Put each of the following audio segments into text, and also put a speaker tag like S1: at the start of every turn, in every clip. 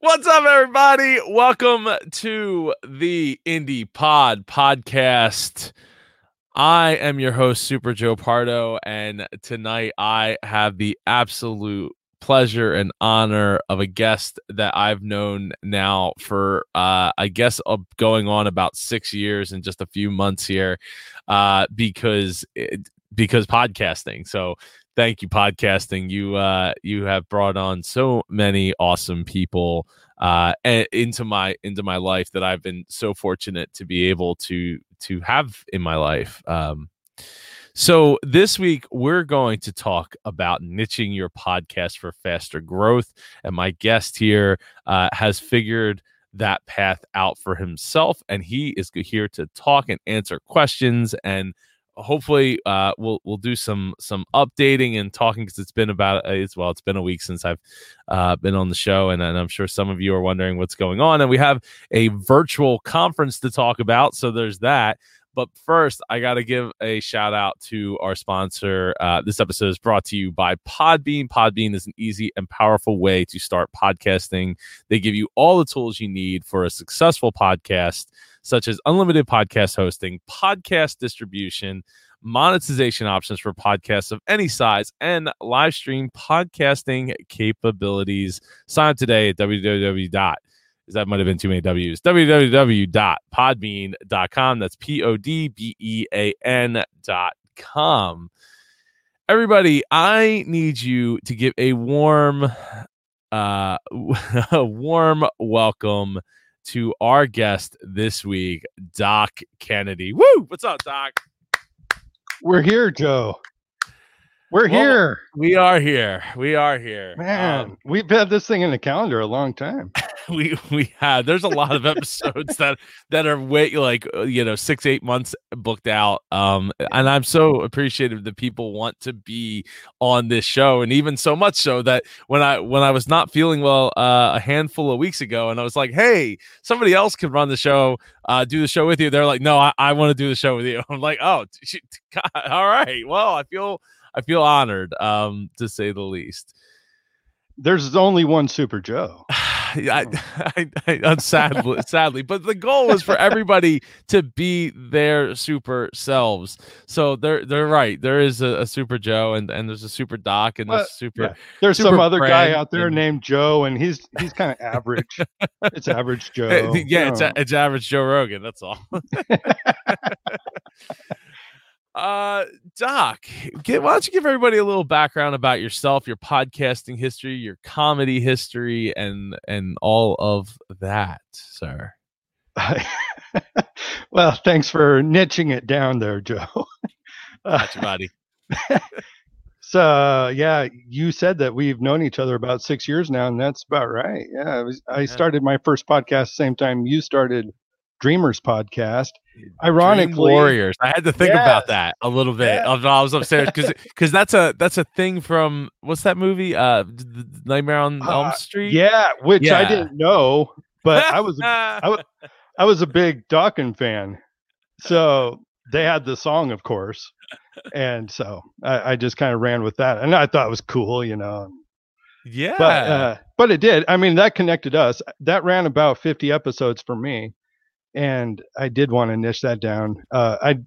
S1: What's up, everybody? Welcome to the Indie Pod podcast. I am your host, Super Joe Pardo, and tonight I have the absolute pleasure and honor of a guest that I've known now for, uh, I guess, uh, going on about six years and just a few months here, uh, because it, because podcasting. So thank you podcasting. You uh you have brought on so many awesome people uh into my into my life that i've been so fortunate to be able to to have in my life. Um so this week we're going to talk about niching your podcast for faster growth and my guest here uh, has figured that path out for himself and he is here to talk and answer questions and hopefully uh, we'll we'll do some some updating and talking because it's been about uh, it's well it's been a week since I've uh, been on the show and, and I'm sure some of you are wondering what's going on and we have a virtual conference to talk about so there's that but first I got to give a shout out to our sponsor uh, this episode is brought to you by Podbean Podbean is an easy and powerful way to start podcasting they give you all the tools you need for a successful podcast such as unlimited podcast hosting, podcast distribution, monetization options for podcasts of any size, and live stream podcasting capabilities. Sign up today at www. That might have been too many W's. www.podbean.com. That's P O D B E A N.com. Everybody, I need you to give a warm, uh, a warm welcome to our guest this week, Doc Kennedy. Woo! What's up, Doc?
S2: We're here, Joe. We're well, here.
S1: We are here. We are here.
S2: Man, um, we've had this thing in the calendar a long time.
S1: we we had. There's a lot of episodes that that are way like uh, you know six eight months booked out. Um, and I'm so appreciative that people want to be on this show, and even so much so that when I when I was not feeling well uh, a handful of weeks ago, and I was like, hey, somebody else can run the show, uh, do the show with you. They're like, no, I, I want to do the show with you. I'm like, oh, God, all right. Well, I feel I feel honored, um, to say the least.
S2: There's only one Super Joe.
S1: I, I, I, sadly, sadly, but the goal is for everybody to be their super selves. So they're they're right. There is a, a Super Joe, and and there's a Super Doc, and there's super. Yeah.
S2: There's
S1: super
S2: some other guy out there and, named Joe, and he's he's kind of average. it's average Joe.
S1: Yeah, it's a, it's average Joe Rogan. That's all. Uh, Doc, get, why don't you give everybody a little background about yourself, your podcasting history, your comedy history, and and all of that, sir.
S2: well, thanks for niching it down there, Joe.
S1: Gotcha, buddy.
S2: so yeah, you said that we've known each other about six years now, and that's about right. Yeah, I, was, I started my first podcast same time you started Dreamers podcast. Ironically,
S1: Dream Warriors. I had to think yes. about that a little bit. I was upstairs because because that's a that's a thing from what's that movie? Uh, Nightmare on uh, Elm Street.
S2: Yeah, which yeah. I didn't know, but I was I was I was a big Dokken fan, so they had the song, of course, and so I, I just kind of ran with that, and I thought it was cool, you know.
S1: Yeah,
S2: but uh, but it did. I mean, that connected us. That ran about fifty episodes for me and I did want to niche that down. Uh, I,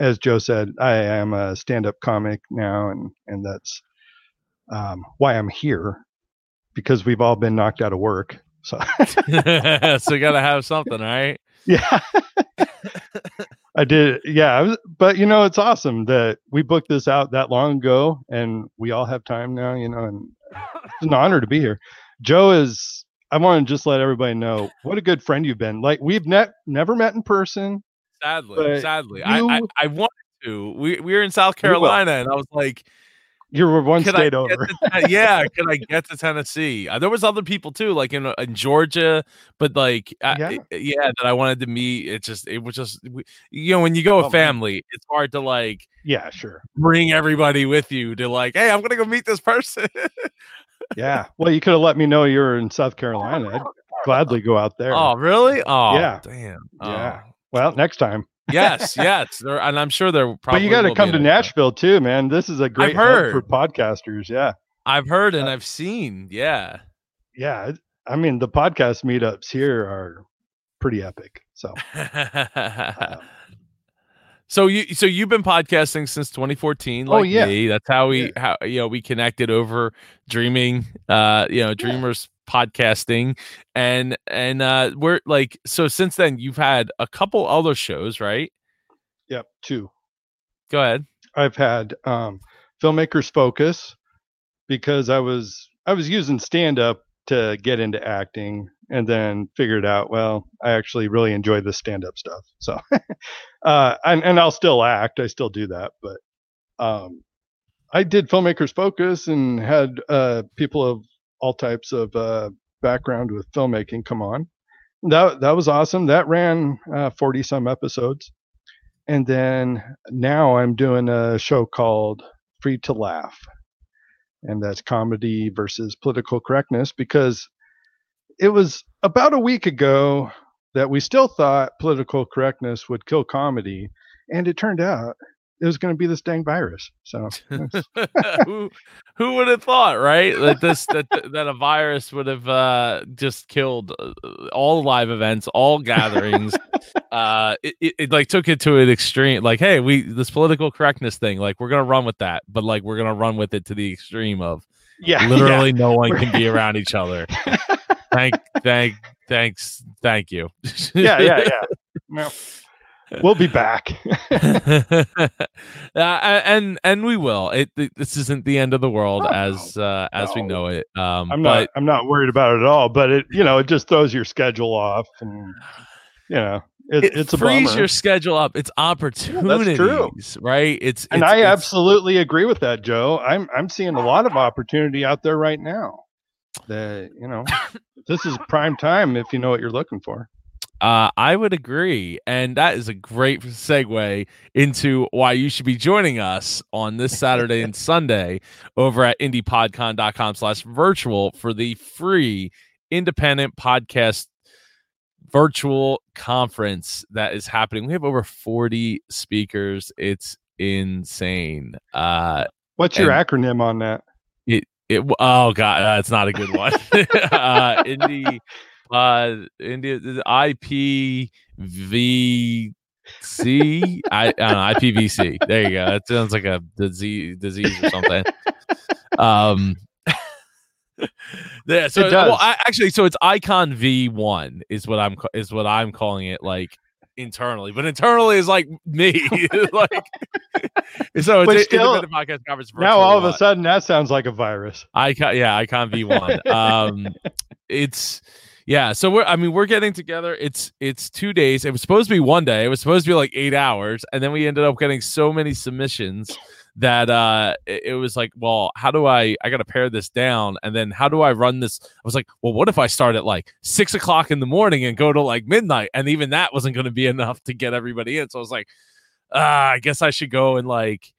S2: as Joe said, I am a stand-up comic now, and and that's um, why I'm here because we've all been knocked out of work. So,
S1: so you got to have something, right?
S2: Yeah, I did. Yeah, I was, but you know, it's awesome that we booked this out that long ago, and we all have time now. You know, and it's an honor to be here. Joe is I want to just let everybody know what a good friend you've been. Like we've ne- never met in person.
S1: Sadly, sadly, you, I, I, I wanted to. We we were in South Carolina, and I was like,
S2: "You were one state over."
S1: To, yeah, can I get to Tennessee? Uh, there was other people too, like in in Georgia, but like, yeah, I, yeah, that I wanted to meet. It just it was just you know when you go with family, it's hard to like.
S2: Yeah, sure.
S1: Bring everybody with you to like, hey, I'm gonna go meet this person
S2: yeah. Well, you could have let me know you were in South Carolina. I'd gladly go out there.
S1: Oh, really? Oh, yeah. Damn.
S2: Yeah. Oh. Well, next time.
S1: yes, yes, there, and I'm sure there. Probably
S2: but you got to come to Nashville too, man. This is a great hub for podcasters. Yeah,
S1: I've heard and uh, I've seen. Yeah,
S2: yeah. I mean, the podcast meetups here are pretty epic. So, uh,
S1: so you so you've been podcasting since 2014. Like
S2: oh yeah,
S1: me. that's how we
S2: yeah.
S1: how you know we connected over dreaming. Uh, you know, dreamers podcasting, and and uh, we're like so since then you've had a couple other shows, right?
S2: Yep, two.
S1: Go ahead.
S2: I've had um, filmmakers focus because I was I was using stand up to get into acting and then figured out well I actually really enjoy the stand up stuff so uh and, and I'll still act I still do that but um I did filmmakers focus and had uh people of all types of uh background with filmmaking come on. That that was awesome. That ran uh 40 some episodes and then now I'm doing a show called Free to Laugh and that's comedy versus political correctness because it was about a week ago that we still thought political correctness would kill comedy and it turned out it was going to be this dang virus so
S1: who who would have thought, right? That this that that a virus would have uh, just killed uh, all live events, all gatherings. uh, it, it, it like took it to an extreme. Like, hey, we this political correctness thing, like we're gonna run with that, but like we're gonna run with it to the extreme of
S2: yeah
S1: literally no one can be around each other. Thank, thank, thanks, thank you.
S2: yeah yeah yeah no. we'll be back
S1: uh, and and we will. It, this isn't the end of the world
S2: Oh,
S1: as uh, as we know it. Um,
S2: i'm
S1: but
S2: not i'm not worried about it at all but it you know it just throws your schedule off and you know it,
S1: it
S2: it's a
S1: frees
S2: bummer.
S1: your schedule up. It's opportunities, right? It's,
S2: and
S1: it's-
S2: I
S1: it's-
S2: absolutely agree with that, Joe. I'm I'm seeing a lot of opportunity out there right now. That you know, this is prime time if you know what you're looking for.
S1: Uh, I would agree, and that is a great segue into why you should be joining us on this Saturday and Sunday over at indiepodcon.com slash virtual for the free independent podcast virtual conference that is happening. We have over 40 speakers. It's insane. Uh,
S2: What's your acronym on that?
S1: It oh god, uh, it's not a good one. uh, indie uh India IPVC I, I don't know IPVC. There you go. That sounds like a disease disease or something. um yeah, so well, I, actually, so it's Icon V one is what I'm is what I'm calling it, like internally, but internally is like me, like so. It's
S2: But
S1: a-
S2: still,
S1: independent podcast conference.
S2: Now all of a sudden that sounds like a virus.
S1: Icon, yeah, Icon V one. Um, it's yeah. So we're, I mean, we're getting together. It's it's two days. It was supposed to be one day. It was supposed to be like eight hours, and then we ended up getting so many submissions that uh it, was like, well, how do I? I got to pare this down, and then how do I run this? I was like, well, what if I start at like six o'clock in the morning and go to like midnight, and even that wasn't going to be enough to get everybody in. So I was like, uh, I guess I should go and like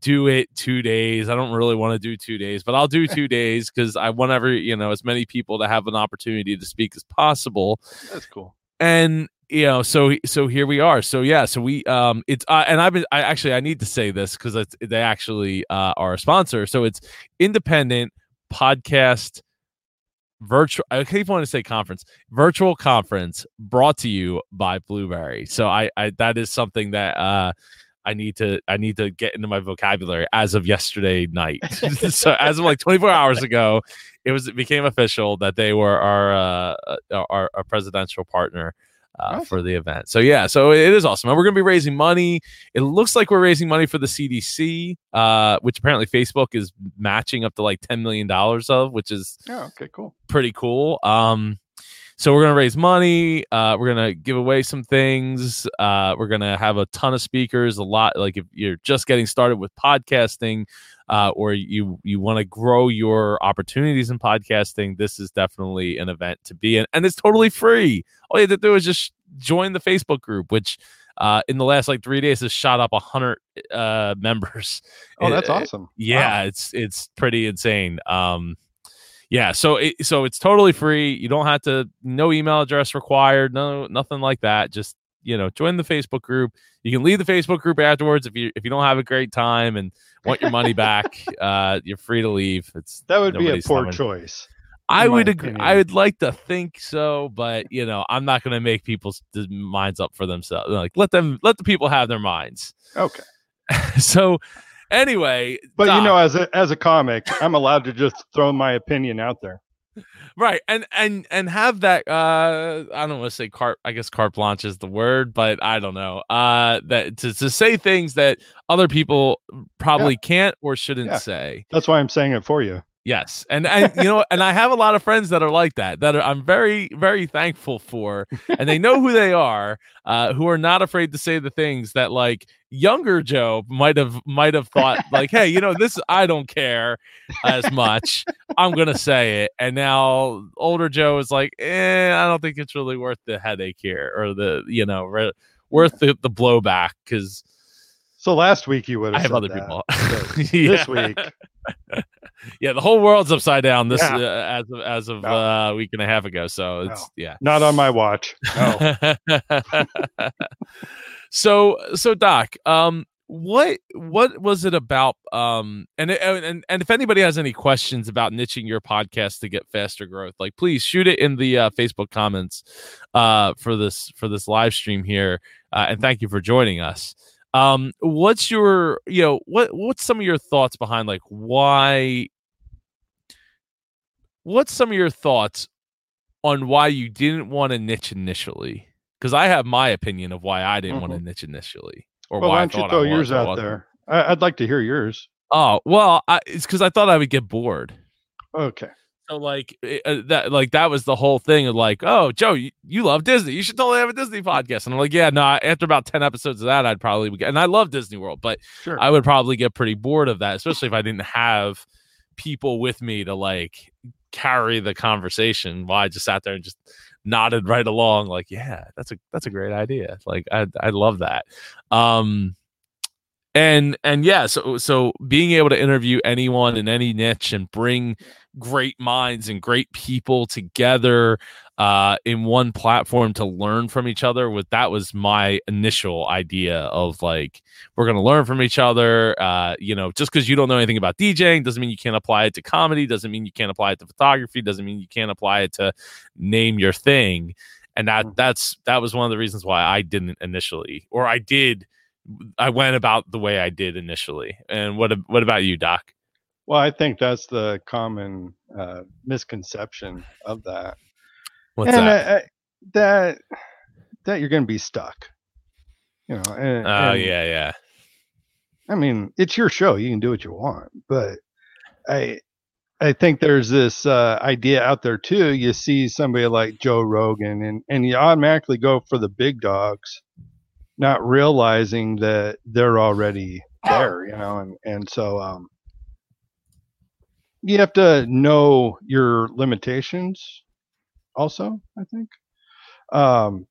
S1: do it two days. I don't really want to do two days, but I'll do two days because I want every, you know, as many people to have an opportunity to speak as possible.
S2: That's cool.
S1: And you know, so so here we are. So yeah, so we um it's uh, and I've been I actually I need to say this because they actually uh are a sponsor. So it's independent podcast virtual I keep wanting to say conference virtual conference brought to you by Blubrry. So I I that is something that uh I need to I need to get into my vocabulary as of yesterday night. so as of like 24 hours ago, it was it became official that they were our uh our, our presidential partner uh,
S2: Awesome.
S1: for the event. So yeah, so it is awesome. And we're going to be raising money. It looks like we're raising money for the CDC, uh, which apparently Facebook is matching up to like 10 million dollars of, which is
S2: Oh, okay, cool.
S1: pretty cool. Um, so we're gonna raise money. Uh, we're gonna give away some things. Uh, we're gonna have a ton of speakers. A lot like if you're just getting started with podcasting, uh, or you you want to grow your opportunities in podcasting, this is definitely an event to be in, and it's totally free. All you have to do is just join the Facebook group, which uh, in the last like three days has shot up a hundred uh, members.
S2: Oh, that's
S1: Uh,
S2: awesome.
S1: yeah, it's it's pretty insane. Um, yeah, so it, so it's totally free. You don't have to no email address required, no nothing like that. Just you know, join the Facebook group. You can leave the Facebook group afterwards if you if you don't have a great time and want your money back. uh, you're free to leave. It's
S2: That would be a poor
S1: coming.
S2: choice.
S1: I would agree. I would like to think so, but you know, I'm not going to make people's minds up for themselves. Like, let them, let the people have their minds.
S2: Okay.
S1: so, anyway,
S2: But you know, as a as a comic, I'm allowed to just throw my opinion out there.
S1: right, and and and have that. uh I don't want to say carte. I guess carte blanche is the word, but I don't know. Uh That to to say things that other people probably can't or shouldn't
S2: Yeah.
S1: say.
S2: That's why I'm saying it for you.
S1: Yes, and and you know, and I have a lot of friends that are like that. That are, I'm very very thankful for, and they know who they are, uh, who are not afraid to say the things that like younger Joe might have might have thought like, hey, you know, this I don't care as much. I'm gonna say it, and now older Joe is like, eh, I don't think it's really worth the headache here, or the you know, re- worth the, the blowback because
S2: So last week you would
S1: I
S2: have
S1: have
S2: said
S1: other
S2: that.
S1: people.
S2: This week,
S1: yeah, the whole world's upside down this
S2: Yeah.
S1: uh, as of as of
S2: No.
S1: uh, a week and a half ago. So it's
S2: No.
S1: yeah.
S2: not on my watch. No.
S1: so so Doc, um, what what was it about? Um, and and and if anybody has any questions about niching your podcast to get faster growth, like please shoot it in the uh, Facebook comments uh, for this for this live stream here. Uh, and thank you for joining us um what's your you know what what's some of your thoughts behind like why what's some of your thoughts on why you didn't want to niche initially because i have my opinion of why i didn't want to niche initially or
S2: well,
S1: why
S2: why
S1: I
S2: don't you throw yours out there? I'd like to hear yours.
S1: oh well I, it's because i thought i would get bored
S2: Okay.
S1: So like it- uh, that like that was the whole thing of like oh joe you, you love disney you should totally have a disney podcast and i'm like yeah no after about 10 episodes of that i'd probably get and i love disney world but
S2: Sure.
S1: I would probably get pretty bored of that, especially if I didn't have people with me to like carry the conversation while I just sat there and just nodded right along, like, yeah, that's a that's a great idea. Like I I love that. Um and and yeah, so so being able to interview anyone in any niche and bring great minds and great people together uh in one platform to learn from each other with that was my initial idea of like we're going to learn from each other uh you know just because you don't know anything about djing doesn't mean you can't apply it to comedy doesn't mean you can't apply it to photography doesn't mean you can't apply it to name your thing and that
S2: Mhm.
S1: that's that was one of the reasons why i didn't initially or i did i went about the way i did initially and what what about you doc
S2: Well, I think that's the common uh, misconception of that.
S1: what's
S2: and
S1: that
S2: I, I, that that you're going to be stuck. You know. And,
S1: oh
S2: and,
S1: yeah yeah
S2: I mean, it's your show. You can do what you want, but I I think there's this uh, idea out there too. You see somebody like Joe Rogan, and and you automatically go for the big dogs, not realizing that they're already there. You know, and and so um, you have to know your limitations. Also, I think. Um,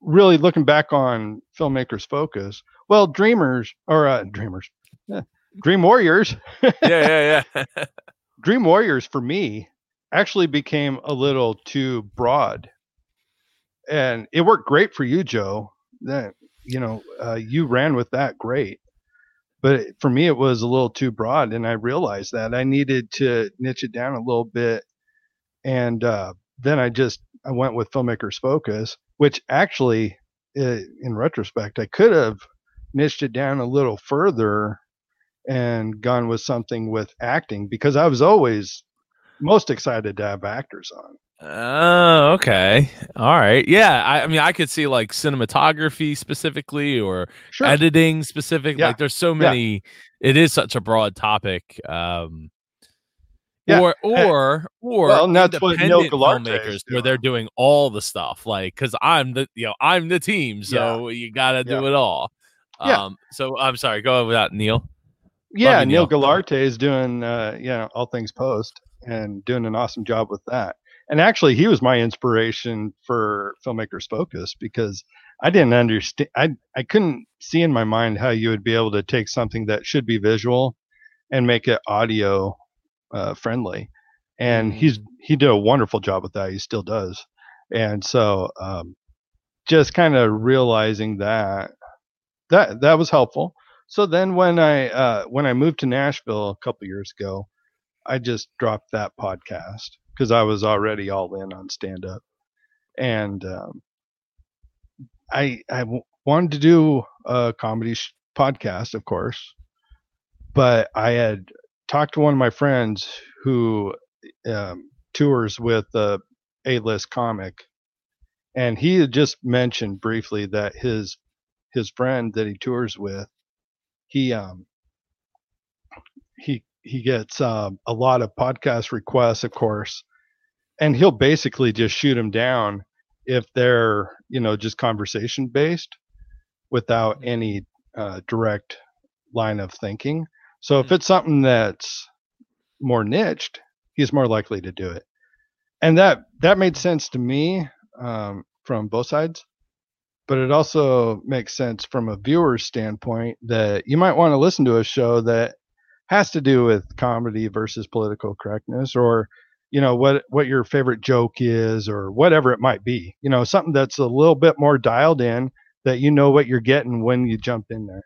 S2: really looking back on filmmakers' focus, well, dreamers or uh, dreamers, yeah, dream warriors.
S1: yeah yeah yeah
S2: Dream Warriors for me actually became a little too broad, and it worked great for you, Joe. That you know, uh, you ran with that great, but for me, it was a little too broad, and I realized that I needed to niche it down a little bit, and uh, then I just I went with filmmakers focus, which actually, uh, in retrospect, I could have niched it down a little further and gone with something with acting because I was always most excited to have actors on.
S1: Oh, okay. All right. Yeah. I, I mean, I could see like cinematography specifically or
S2: Sure.
S1: editing specific.
S2: Yeah.
S1: Like there's so many, it is such a broad topic. Um,
S2: Yeah.
S1: or, or, or,
S2: Well, and that's what Neil
S1: independent filmmakers where they're doing all the stuff. Like, cause I'm the, you know, I'm the team. So you got to do
S2: Yeah.
S1: it all.
S2: Yeah.
S1: Um, so I'm sorry. Go ahead without Neil.
S2: yeah,
S1: you,
S2: Neil
S1: Neil.
S2: Galarte is doing uh, you know all things post and doing an awesome job with that. And actually, he was my inspiration for filmmakers focus because I didn't understand. I I couldn't see in my mind how you would be able to take something that should be visual and make it audio uh, friendly. And
S1: Mhm.
S2: he's he did a wonderful job with that. He still does. And so um, just kind of realizing that that that was helpful. So then when I uh, when I moved to Nashville a couple years ago, I just dropped that podcast because I was already all in on stand up, and um, I I w- wanted to do a comedy sh- podcast, of course, but I had talked to one of my friends who um, tours with a A-list comic, and he had just mentioned briefly that his his friend that he tours with, he um he he gets uh, a lot of podcast requests, of course, and he'll basically just shoot them down if they're you know just conversation based without any uh, direct line of thinking. So if
S1: Mhm.
S2: it's something that's more niched, he's more likely to do it, and that that made sense to me um, from both sides. But it also makes sense from a viewer's standpoint that you might want to listen to a show that has to do with comedy versus political correctness or you know what what your favorite joke is or whatever it might be you know something that's a little bit more dialed in that you know what you're getting when you jump in there.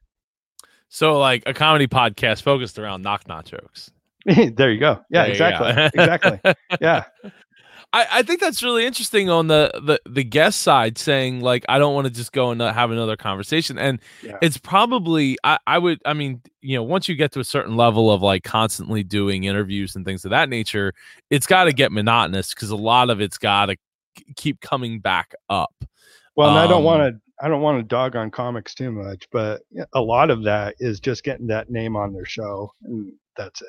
S1: So like a comedy podcast focused around knock knock jokes.
S2: there you go yeah
S1: There
S2: exactly
S1: go.
S2: exactly yeah
S1: I, I think that's really interesting on the, the the guest side saying like I don't want to just go and have another conversation. And
S2: Yeah.
S1: it's probably I, I would I mean you know once you get to a certain level of like constantly doing interviews and things of that nature it's got to get monotonous because a lot of it's got to keep coming back up.
S2: Well and i don't
S1: Um,
S2: want to i don't want to dog on comics too much but a lot of that is just getting that name on their show and that's it.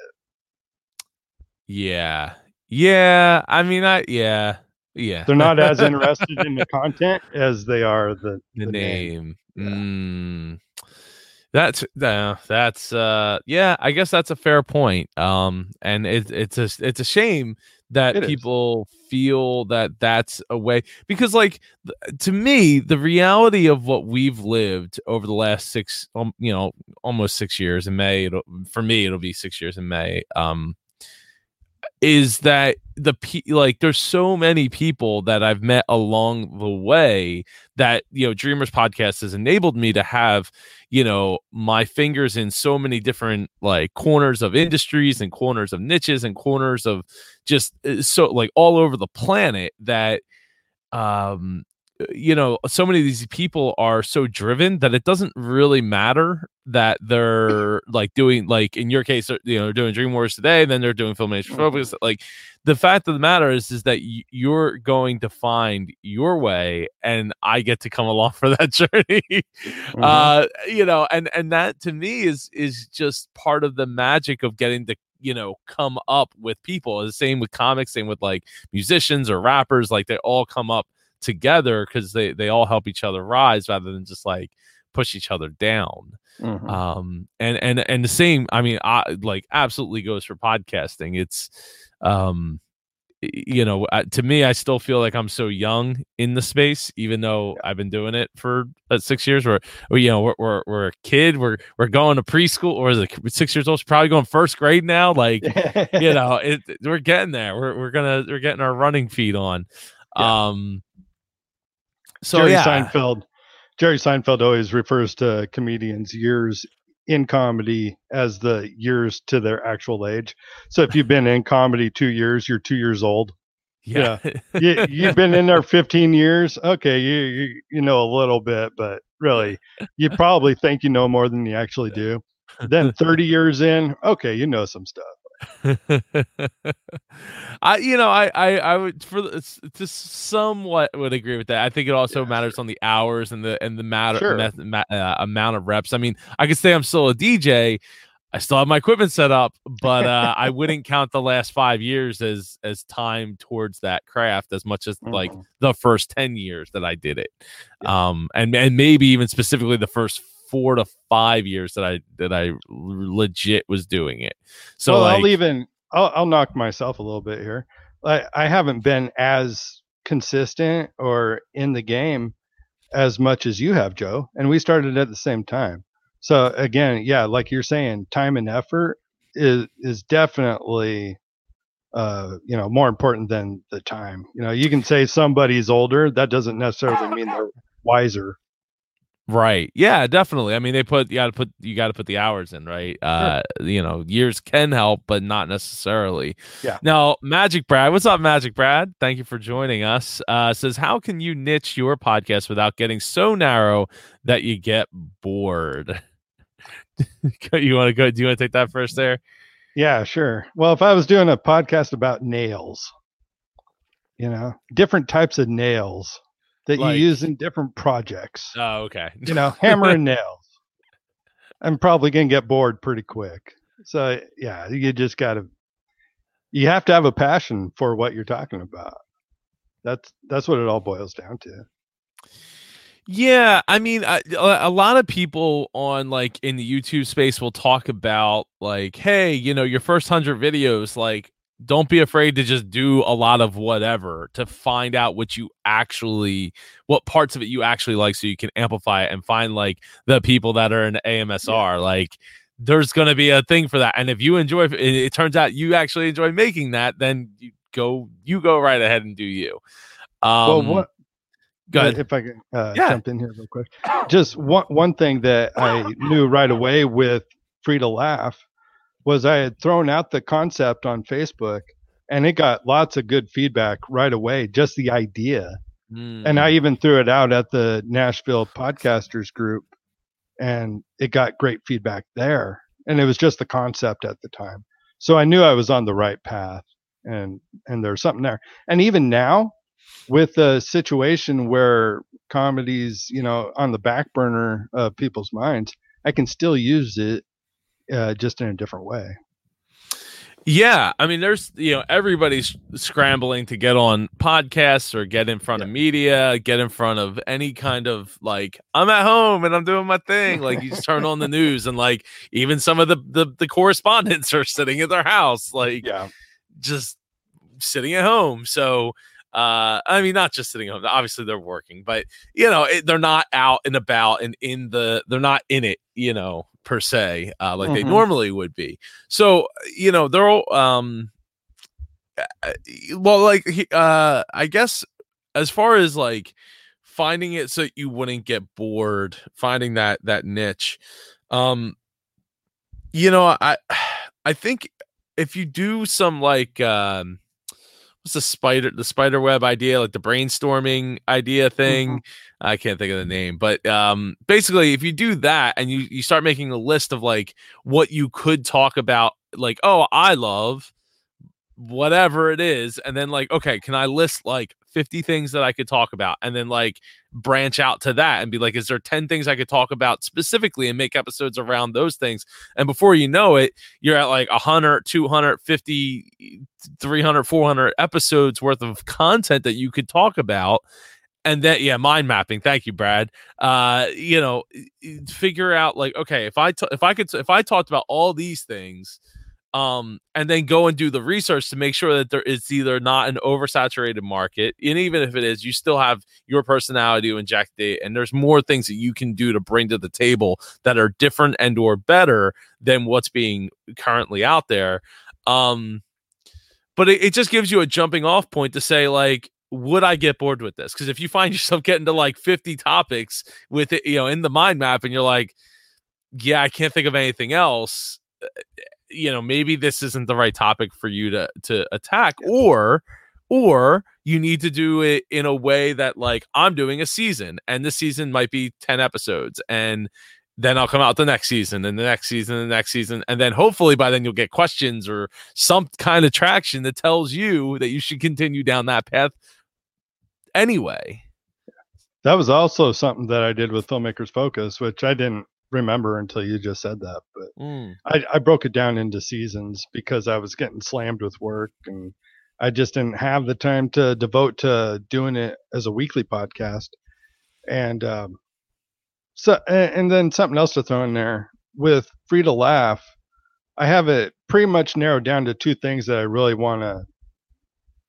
S1: Yeah yeah I mean I yeah yeah
S2: they're not as interested in the content as they are the,
S1: the,
S2: the
S1: name.
S2: Yeah.
S1: Mm. That's uh, that's uh yeah, I guess that's a fair point. Um and it, it's a it's a shame that
S2: It is.
S1: people feel that that's a way because like th- to me the reality of what we've lived over the last 6 um, you know almost 6 years in May it'll, for me it'll be 6 years in May um is that the pe- like there's so many people that I've met along the way that you know Dreamers podcast has enabled me to have you know my fingers in so many different like corners of industries and corners of niches and corners of just uh, so like all over the planet that um you know so many of these people are so driven that it doesn't really matter that they're like doing like in your case you know they're doing dream wars today then they're doing filmmakers focus like the fact of the matter is is that you're going to find your way and i get to come along for that journey.
S2: Mhm.
S1: uh you know and and that to me is is just part of the magic of getting to you know come up with people. The same with comics same with like musicians or rappers like they all come up together because they they all help each other rise rather than just like push each other down.
S2: Mhm.
S1: um and and and the same i mean i like absolutely goes for podcasting. It's um you know to me i still feel like i'm so young in the space even though i've been doing it for uh, six years we're, we you know we're, we're, we're a kid we're we're going to preschool or is it six years old probably going first grade now? Like you know it, we're getting there. We're, we're gonna we're getting our running feet on.
S2: Yeah.
S1: um so
S2: Jerry
S1: yeah
S2: Seinfeld. Jerry Seinfeld always refers to comedians' years in comedy as the years to their actual age. So if you've been in comedy two years, you're two years old.
S1: yeah,
S2: You, you've been in there 15 years. Okay, you, you you know a little bit, but really, you probably think you know more than you actually do. Then 30 years in, okay, you know some stuff.
S1: I you know I I I would for to somewhat would agree with that. I think it also
S2: Yeah,
S1: matters on the hours and the and the matter
S2: Sure.
S1: meth- ma- uh, amount of reps. I mean, I could say I'm still a DJ. I still have my equipment set up, but uh, I wouldn't count the last five years as as time towards that craft as much as like
S2: Mhm.
S1: the first 10 years that I did it. Um and and maybe even specifically the first 4 to 5 years that I that I legit was doing it. So
S2: well,
S1: like
S2: I'll even I'll, I'll knock myself a little bit here. I, I haven't been as consistent or in the game as much as you have, Joe, and we started at the same time. So again, yeah, like you're saying, time and effort is is definitely uh, you know more important than the time. You know, you can say somebody's older, that doesn't necessarily mean they're wiser.
S1: Right. Yeah, definitely. I mean, they put you got to put you got to put the hours in, right? Uh, you know, years can help, but not necessarily.
S2: Yeah.
S1: Now, Magic Brad, what's up, Magic Brad? Thank you for joining us. Uh, says, how can you niche your podcast without getting so narrow that you get bored? you want to go? Do you want to take that first there?
S2: Yeah, sure. Well, if I was doing a podcast about nails, you know, different types of nails that
S1: Like-
S2: you use in different projects,
S1: Oh, okay.
S2: you know, hammer and nails, I'm probably going to get bored pretty quick. So, yeah, you just got to, you have to have a passion for what you're talking about. That's, that's what it all boils down to.
S1: Yeah, I mean, I, a a lot of people on like in the YouTube space will talk about like, hey, you know, your first hundred videos, like, don't be afraid to just do a lot of whatever to find out what you actually, what parts of it you actually like, so you can amplify it and find like the people that are in AMSR. Like, there's gonna be a thing for that, and if you enjoy, it, turns out you actually enjoy making that, then you go, you go right ahead and do you. Um,
S2: well, what,
S1: go ahead.
S2: if I can uh,
S1: Yeah.
S2: jump in here real quick, just one one thing that I knew right away with Free to Laugh was I had thrown out the concept on Facebook, and it got lots of good feedback right away. Just the idea, hmm. and I even threw it out at the Nashville podcasters group, and it got great feedback there. And it was just the concept at the time, so I knew I was on the right path, and and there's something there. And even now, with the situation where comedy's you know on the back burner of people's minds, I can still use it uh, just in a different way.
S1: Yeah, I mean, there's you know everybody's scrambling to get on podcasts or get in front of media, get in front of any kind of like I'm at home and I'm doing my thing. Like you just turn on the news and like even some of the the, the correspondents are sitting at their house, like
S2: Yeah,
S1: just sitting at home. So uh I mean not just sitting at home. Obviously they're working, but you know, it, they're not out and about and in the they're not in it, you know, per se, uh like they
S2: Mhm.
S1: normally would be. So, you know, they're all um well like uh I guess as far as like finding it so you wouldn't get bored, finding that that niche. Um you know, I I think if you do some like um what's the spider the spider web idea like the brainstorming idea thing? I can't think of the name but um basically if you do that and you you start making a list of like what you could talk about like oh i love whatever it is and then like okay can i list like 50 things that i could talk about and then like branch out to that and be like is there 10 things i could talk about specifically and make episodes around those things? And before you know it you're at like 100 250 300 400 episodes worth of content that you could talk about and then yeah mind mapping. Thank you brad. Uh you know figure out like okay if i t- if i could if i talked about all these things um and then go and do the research to make sure that there is either not an oversaturated market and even if it is you still have your personality to inject it and there's more things that you can do to bring to the table that are different and or better than what's being currently out there um but it, it just gives you a jumping off point to say like would i get bored with this? Because if you find yourself getting to like 50 topics with it you know in the mind map and you're like yeah i can't think of anything else you know maybe this isn't the right topic for you to to attack or or you need to do it in a way that like i'm doing a season and this season might be 10 episodes and then I'll come out the next season and the next season and the next season. And then hopefully by then you'll get questions or some kind of traction that tells you that you should continue down that path anyway.
S2: that was also something that I did with Filmmakers Focus, which I didn't remember until you just said that. But
S1: Mm.
S2: I, I broke it down into seasons because I was getting slammed with work and I just didn't have the time to devote to doing it as a weekly podcast. And um, so, and, and then something else to throw in there with Free to Laugh, I have it pretty much narrowed down to two things that I really want to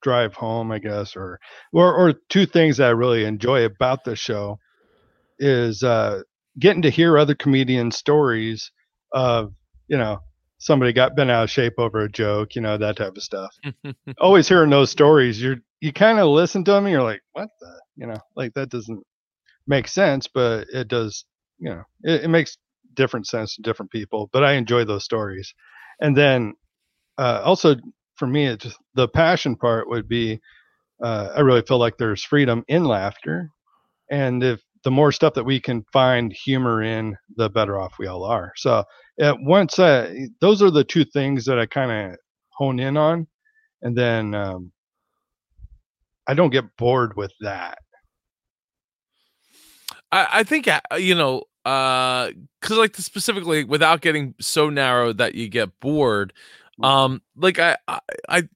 S2: drive home, I guess, or, or or two things that I really enjoy about the show is uh, getting to hear other comedians' stories of you know somebody got bent out of shape over a joke, you know that type of stuff. Always hearing those stories, you're you kind of listen to them and you're like, what the, you know, like that doesn't make sense, but it does, you know, it, it makes different sense to different people. But I enjoy those stories. And then uh, also for me, it's just the passion part would be uh, I really feel like there's freedom in laughter. And if the more stuff that we can find humor in, the better off we all are. So uh, once uh, those are the two things that I kind of hone in on, and then um, I don't get bored with that.
S1: I, I think uh, you know, uh, because like specifically without getting so narrow that you get bored. Mm. Um, like I, I, I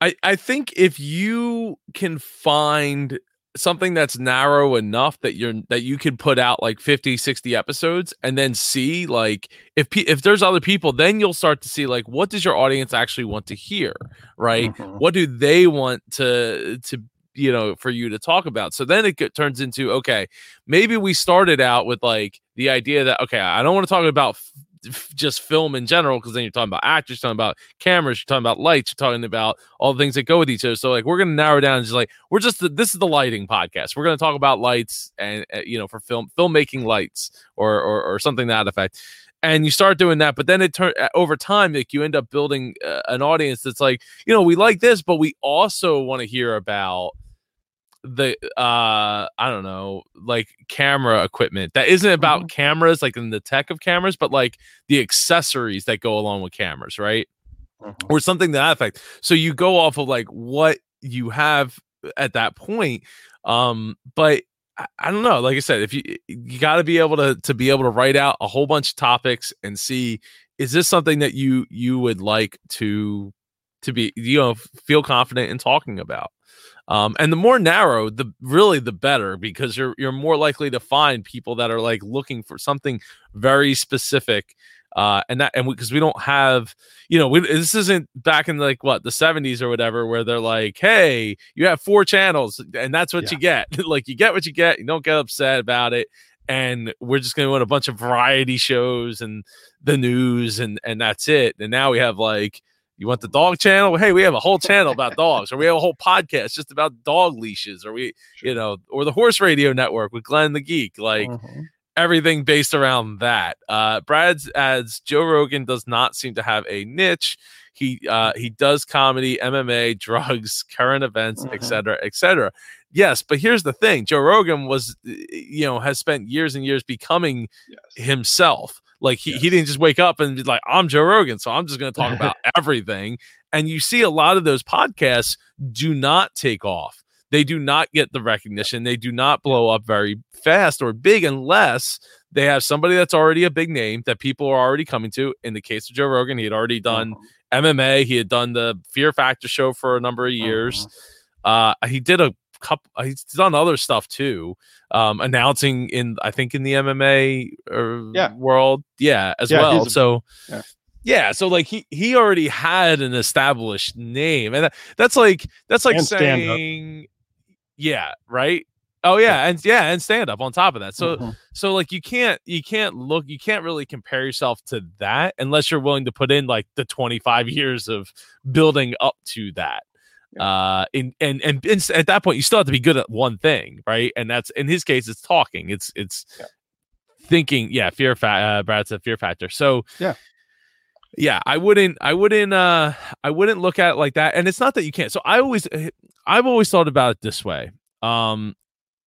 S1: I I think if you can find something that's narrow enough that you're that you can put out like 50 60 episodes and then see like if if there's other people then you'll start to see like what does your audience actually want to hear right mm-hmm. what do they want to to you know for you to talk about so then it get, turns into okay maybe we started out with like the idea that okay i don't want to talk about just film in general, because then you're talking about actors, talking about cameras, you're talking about lights, you're talking about all the things that go with each other. So like we're gonna narrow down and just like we're just the, this is the lighting podcast. We're gonna talk about lights and uh, you know for film filmmaking lights or, or or something that effect. And you start doing that, but then it turn over time, like you end up building uh, an audience that's like, you know, we like this, but we also want to hear about the uh i don't know like camera equipment that isn't about mm-hmm. cameras like in the tech of cameras but like the accessories that go along with cameras right mm-hmm. or something to that effect so you go off of like what you have at that point um but I, I don't know like i said if you you got to be able to to be able to write out a whole bunch of topics and see is this something that you you would like to to be you know feel confident in talking about um, and the more narrow, the really the better because you're you're more likely to find people that are like looking for something very specific. Uh, and that and because we, we, don't have, you know, we, this isn't back in like what the 70s or whatever, where they're like, hey, you have four channels, and that's what yeah. you get. like you get what you get. You don't get upset about it and we're just going to run a bunch of variety shows and the news and and that's it and now we have like you want the dog channel? Hey, we have a whole channel about dogs, or we have a whole podcast just about dog leashes, or we, you know, or the horse radio network with Glenn the Geek, like uh-huh. everything based around that. Uh, Brad's adds Joe Rogan does not seem to have a niche. He uh, he does comedy, MMA, drugs, current events, etc., uh-huh. etc. Yes, but here's the thing: Joe Rogan was, you know, has spent years and years becoming yes. himself. Like he, yes. he didn't just wake up and be like, I'm Joe Rogan, so I'm just going to talk about everything. And you see a lot of those podcasts do not take off. They do not get the recognition. They do not blow up very fast or big unless they have somebody that's already a big name that people are already coming to. In the case of Joe Rogan, he had already done uh-huh. MMA. He had done the Fear Factor show for a number of years. Uh-huh. Uh, he did a couple. He's done other stuff too um, announcing in I think in the MMA uh, yeah. world, yeah, as yeah, well. So yeah. yeah. so like he he already had an established name, and that, that's like that's like and saying, yeah, right. Oh yeah, yeah, and yeah, and stand up on top of that. So mm-hmm. so like you can't you can't look you can't really compare yourself to that unless you're willing to put in like the 25 years of building up to that. Uh, in, and, and and at that point, you still have to be good at one thing, right? And that's in his case, it's talking. It's it's yeah. thinking. Yeah, fear factor. Uh, Brad said fear factor. So
S2: yeah,
S1: yeah. I wouldn't. I wouldn't. Uh, I wouldn't look at it like that. And it's not that you can't. So I always, eh, I've always thought about it this way. Um,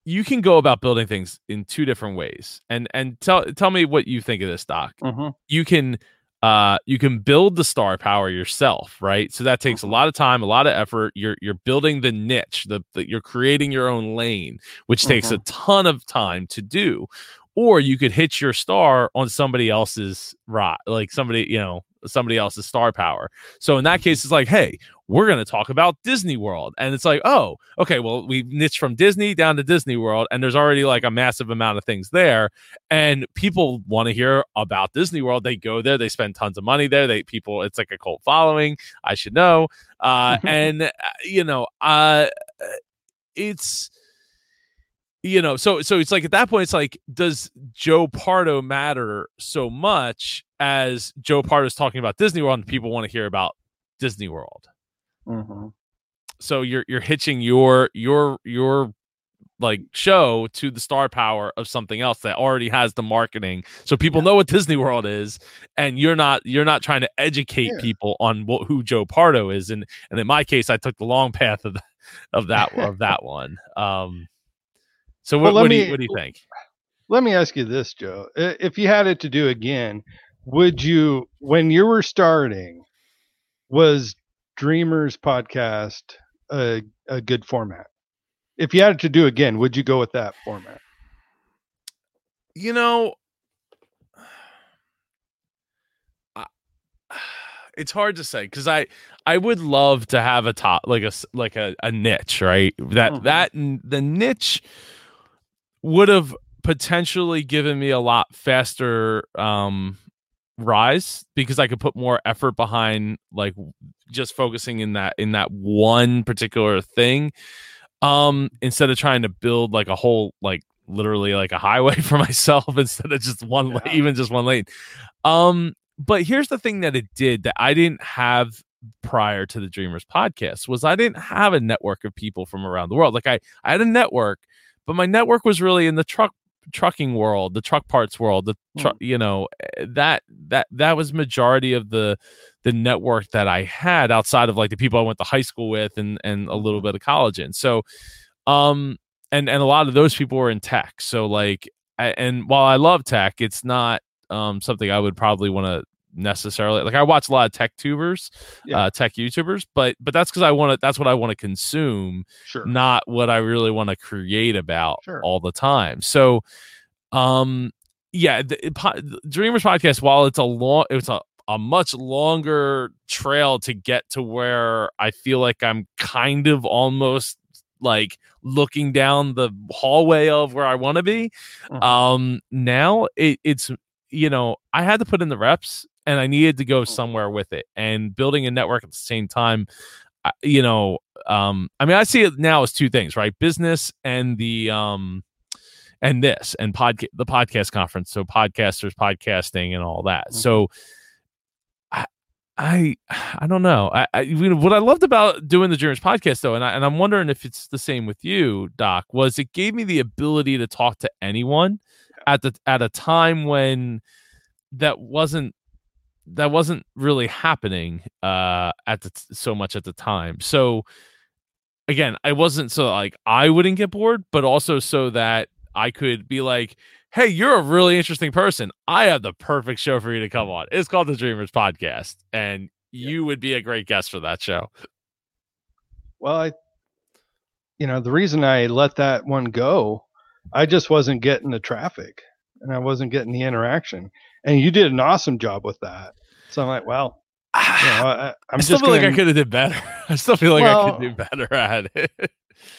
S1: you can go about building things in two different ways. And and tell tell me what you think of this, Doc. Mm-hmm. You can uh you can build the star power yourself right so that takes a mm-hmm. lot of time a lot of effort you're you're building the niche the, the you're creating your own lane which mm-hmm. takes a mm-hmm. ton of time to do or you could hit your star on somebody else's rot like somebody you know somebody else's star power. So in that case, it's like, hey, we're going to talk about Disney World. And it's like, oh, okay, well, we niche from Disney down to Disney World, and there's already like a massive amount of things there. And people want to hear about Disney World. They go there, they spend tons of money there. They people, it's like a cult following. I should know. Uh, and uh, you know, uh, it's you know so so it's like at that point it's like does joe pardo matter so much as joe pardo is talking about disney world and people want to hear about disney world mm-hmm. so you're you're hitching your your your like show to the star power of something else that already has the marketing so people know what disney world is and you're not you're not trying to educate
S2: Yeah.
S1: people on what, who joe pardo is and and in my case i took the long path of, of that of that one um so what,
S2: Well,
S1: what, do you, what do you think
S2: Let me ask you this, Joe. If you had it to do again, would you, when you were starting, was Dreamers podcast a, a good format? If you had it to do again, would you go with that format?
S1: you know I- it's hard to say because i i would love to have a top like a like a, a niche right that
S2: Mhm.
S1: that the niche would have potentially given me a lot faster um rise because i could put more effort behind like just focusing in that in that one particular thing um instead of trying to build like a whole like literally like a highway for myself instead of just one
S2: Yeah.
S1: even just one lane um but here's the thing that it did that i didn't have prior to the dreamers podcast was i didn't have a network of people from around the world like i i had a network but my network was really in the truck trucking world the truck parts world the truck you know eh, that that that was majority of the the network that i had outside of like the people i went to high school with and and a little bit of college in. So um and and a lot of those people were in tech. So like I, and while i love tech it's not um something i would probably want to necessarily like i watch a lot of tech tubers
S2: Yeah.
S1: uh tech youtubers but but that's because i want to that's what i want to consume
S2: Sure.
S1: not what I really want to create about
S2: Sure.
S1: all the time. So, um, yeah, the, it the Dreamers podcast, while it's a long, it's a a much longer trail to get to where I feel like I'm kind of almost like looking down the hallway of where I want to be.
S2: Mhm.
S1: Um, now it, it's you know I had to put in the reps and I needed to go
S2: Mhm.
S1: somewhere with it and building a network at the same time. I- You know, um i mean i see it now as two things right business and the um and this and podcast the podcast conference so podcasters podcasting and all that
S2: Mhm.
S1: so i i i don't know i, I you know, what i loved about doing the dreamers podcast though and, I, and i'm wondering if it's the same with you doc was it gave me the ability to talk to anyone at the at a time when that wasn't that wasn't really happening uh at the t- so much at the time. So again i wasn't so like i wouldn't get bored but also so that i could be like hey you're a really interesting person. I have the perfect show for you to come on. It's called the dreamers podcast and you would be a great guest for that show.
S2: Well, I, you know, the reason I let that one go, I just wasn't getting the traffic and I wasn't getting the interaction. And you did an awesome job with that. So I'm like, well, you know, I, I'm
S1: still
S2: just
S1: feel like i could have did better i still feel like i could do better at it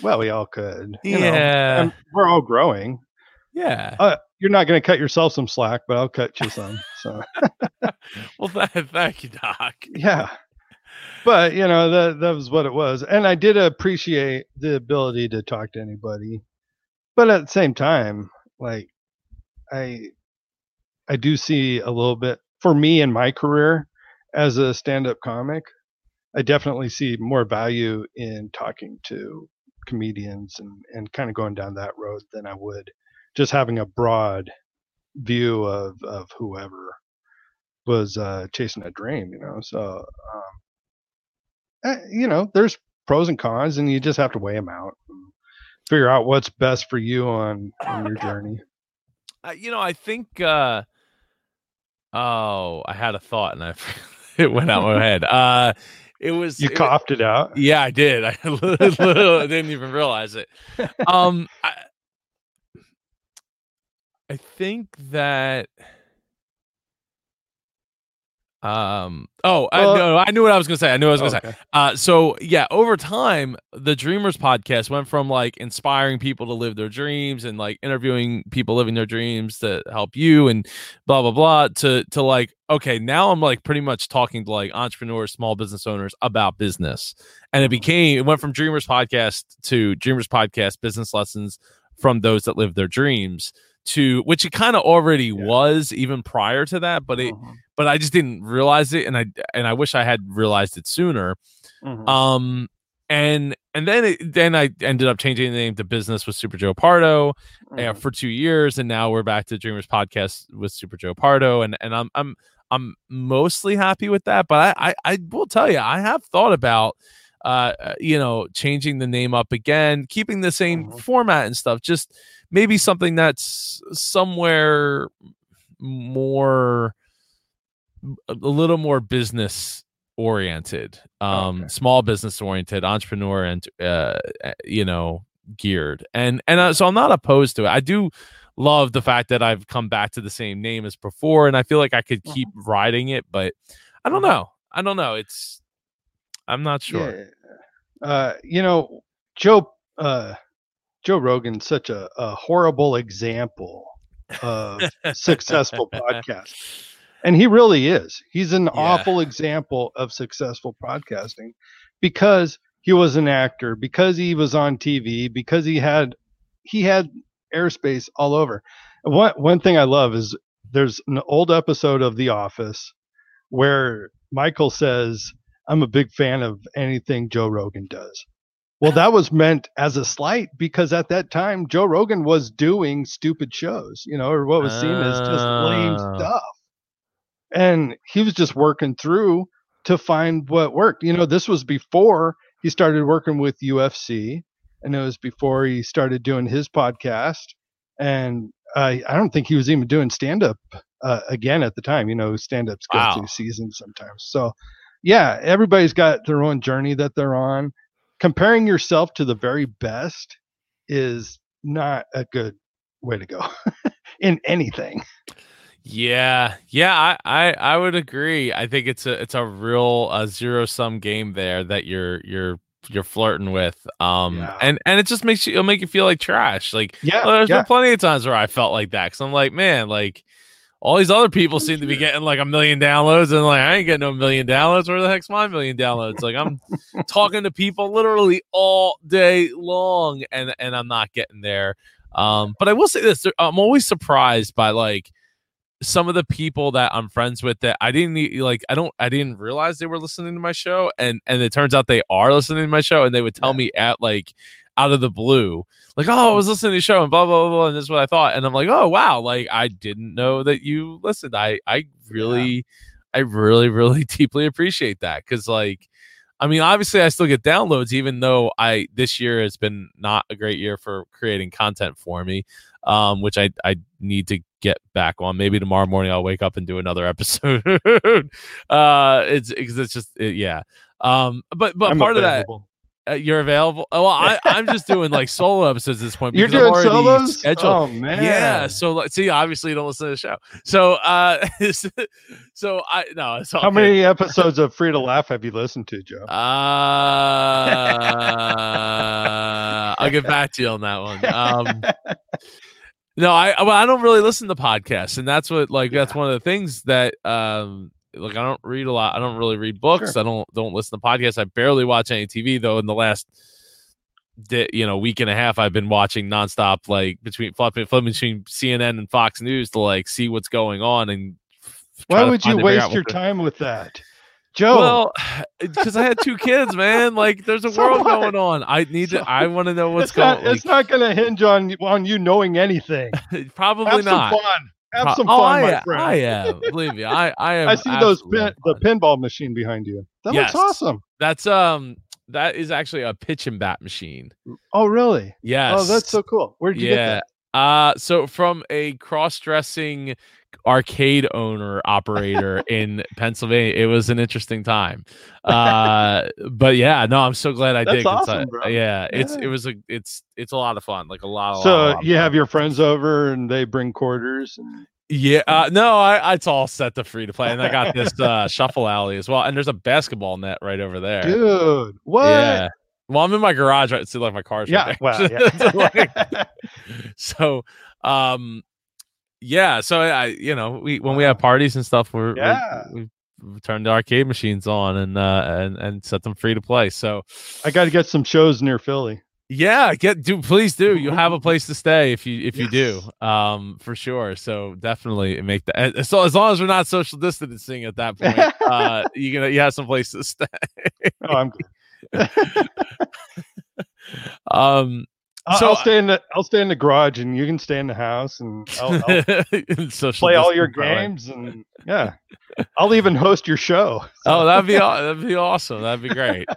S2: Well, we all could. you know,
S1: yeah
S2: and we're all growing.
S1: yeah
S2: Uh, you're not going to cut yourself some slack, but I'll cut you some. So
S1: well th- thank you doc
S2: yeah. But you know that that was what it was, and I did appreciate the ability to talk to anybody. But at the same time, like I, I do see a little bit for me in my career as a stand-up comic. I definitely see more value in talking to comedians and and kind of going down that road than I would just having a broad view of of whoever was uh, chasing a dream, you know. So, um, eh, you know, there's pros and cons, and you just have to weigh them out, and figure out what's best for you on on your journey.
S1: Uh, you know, I think. uh Oh, I had a thought and I it went out my head. Uh It was
S2: You
S1: it-
S2: coughed it out.
S1: Yeah, I did. I didn't even realize it. Um, I, I think that. Um. Oh, I,
S2: Well-
S1: no, I knew what I was gonna say. I knew what I was gonna say.
S2: Okay.
S1: Uh, so yeah, over time, the Dreamers podcast went from like inspiring people to live their dreams and like interviewing people living their dreams to help you and blah blah blah to to like okay, now I'm like pretty much talking to like entrepreneurs, small business owners about business, and it became it went from Dreamers podcast to Dreamers podcast business lessons from those that live their dreams to which it kind of already
S2: Yeah.
S1: was even prior to that, but it
S2: Mhm,
S1: but I just didn't realize it, and I and I wish I had realized it sooner.
S2: mhm.
S1: Um, and and then it, then I ended up changing the name to Business with Super Joe Pardo uh,
S2: Mhm.
S1: for two years, and now we're back to Dreamers Podcast with Super Joe Pardo, and and I'm I'm I'm mostly happy with that. But I I, I will tell you, I have thought about uh uh, you know changing the name up again, keeping the same
S2: Mhm.
S1: format and stuff, just maybe something that's somewhere more a little more business oriented um
S2: Okay.
S1: small business oriented entrepreneur and uh uh, you know geared and and uh, so i'm not opposed to it i do love the fact that i've come back to the same name as before and i feel like i could keep riding it but i don't
S2: Mhm.
S1: know i don't know it's i'm not sure
S2: Yeah. Uh, you know, Joe uh, Joe Rogan's such a, a horrible example of successful podcast. And he really is. He's an
S1: Yeah.
S2: awful example of successful podcasting because he was an actor, because he was on TV, because he had he had airspace all over. One one thing I love is there's an old episode of The Office where Michael says, "I'm a big fan of anything Joe Rogan does." Well, that was meant as a slight because at that time Joe Rogan was doing stupid shows, you know, or what was seen as just lame
S1: Oh.
S2: stuff. And he was just working through to find what worked. You know, this was before he started working with UFC, and it was before he started doing his podcast. And I I don't think he was even doing stand up uh, again at the time. You know, stand ups go
S1: Wow.
S2: through seasons sometimes. So, yeah, everybody's got their own journey that they're on. Comparing yourself to the very best is not a good way to go in anything.
S1: Yeah, yeah, I, I I would agree. I think it's a it's a real uh, zero sum game there that you're you're you're flirting with. Um,
S2: Yeah.
S1: and and it just makes you it'll make you feel like trash. Like,
S2: Yeah,
S1: well, there's
S2: yeah.
S1: been plenty of times where I felt like that because I'm like, man, like all these other people seem to be getting like a million downloads, and like I ain't getting no million downloads. Where the heck's my million downloads? Like I'm talking to people literally all day long, and and I'm not getting there. Um, but I will say this: I'm always surprised by like some of the people that I'm friends with that I didn't like. I don't. I didn't realize they were listening to my show, and and it turns out they are listening to my show, and they would tell
S2: Yeah.
S1: me at like out of the blue, like, "Oh, I was listening to your show," and blah blah blah, blah and this is what I thought, and I'm like, "Oh wow!" Like I didn't know that you listened. I I really, I really really deeply appreciate that because like. I mean, obviously, I still get downloads, even though I this year has been not a great year for creating content for me, um, which I I need to get back on. Maybe tomorrow morning I'll wake up and do another episode. uh, it's because it's just it- yeah. Um, but but
S2: I'm
S1: part of that uh, you're available. Oh, well, I I'm just doing like solo episodes at this point.
S2: You're doing solos?
S1: scheduled.
S2: Oh man.
S1: Yeah, so like, see, obviously, you don't listen to the show. So, uh, so I no, it's
S2: How
S1: good.
S2: many episodes of Free to Laugh have you listened to, Joe?
S1: Uh, I'll get back to you on that one. Um, no, I well, I don't really listen to podcasts, and that's what like that's one of the things that um like I don't read a lot. I don't really read books.
S2: Sure.
S1: I don't don't listen to podcasts. I barely watch any TV though. In the last di- you know week and a half, I've been watching nonstop like between flipping, flipping between CNN and Fox News to like see what's going on and.
S2: Why would you
S1: find- figure out
S2: waste your time with that, Joe?
S1: well, because I had two kids, man. Like, there's a
S2: So
S1: world
S2: what?
S1: going on. I need
S2: So-
S1: to. I want to know what's
S2: it's not.
S1: going.
S2: It's not going to hinge on on you knowing anything.
S1: Like, probably
S2: Have
S1: not.
S2: some fun. Have
S1: Pro-
S2: some
S1: oh,
S2: fun,
S1: I,
S2: my friend.
S1: I am. Believe me, I I am.
S2: I see those pin, the pinball machine behind you. That
S1: Yes.
S2: looks awesome.
S1: That's um. That is actually a pitch and bat machine.
S2: Oh, really?
S1: Yes.
S2: Oh, that's so cool. Where did you
S1: yeah.
S2: get that?
S1: Uh, so from a cross-dressing arcade owner operator in Pennsylvania, it was an interesting time. Uh, but yeah, no, I'm so glad I
S2: That's
S1: did.
S2: awesome,
S1: I-
S2: bro.
S1: yeah, it's
S2: Yeah.
S1: it was a it's it's a lot of fun, like a lot. of
S2: So
S1: lot, lot of
S2: you
S1: fun.
S2: have your friends over and they bring quarters. And,
S1: Yeah, uh, no, I it's all set to free to play, and I got this uh, shuffle alley as well, and there's a basketball net right over there.
S2: dude, what?
S1: Yeah. Well, I'm in my garage, right? So like my car's
S2: Yeah.
S1: right
S2: Well, yeah.
S1: So, um, yeah. So I, you know, we when we have parties and stuff, we're,
S2: Yeah.
S1: we we turn the arcade machines on and uh and and set them free to play. So
S2: I got to get some shows near Philly.
S1: yeah, get do please do. You have a place to stay if you if you do, um, for sure. So definitely make that. So as long as we're not social distancing at that point, uh, you gonna you have some place to stay.
S2: Oh, I'm.
S1: Um, So-
S2: I'll stay in the I'll stay in the garage, and you can stay in the house, and I'll, I'll play all your
S1: distance, by the way.
S2: games, and yeah, I'll even host your show.
S1: Oh, that'd be that'd be awesome. That'd be great.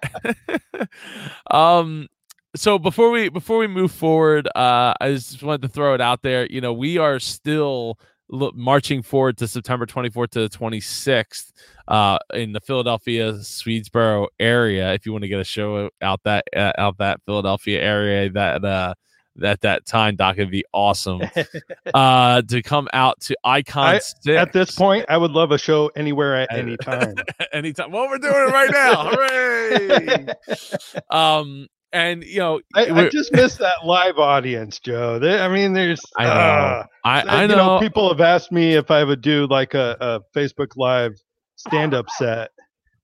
S1: um, so before we before we move forward, uh, I just wanted to throw it out there. You know, we are still marching forward to September 24th to the 26th uh, in the Philadelphia Swedesboro area. If you want to get a show out that uh, out that Philadelphia area, that uh, at that time, Doc, it'd be awesome uh, to come out to Icon.
S2: I-
S1: Six.
S2: At this point, I would love a show anywhere at any time.
S1: anytime. Well, we're doing it right now. Hooray! um, and you know,
S2: I, I just miss that live audience, Joe. They, I mean, there's
S1: I know.
S2: uh,
S1: I, I
S2: you
S1: know.
S2: people have asked me if I would do like a, a Facebook Live stand-up set.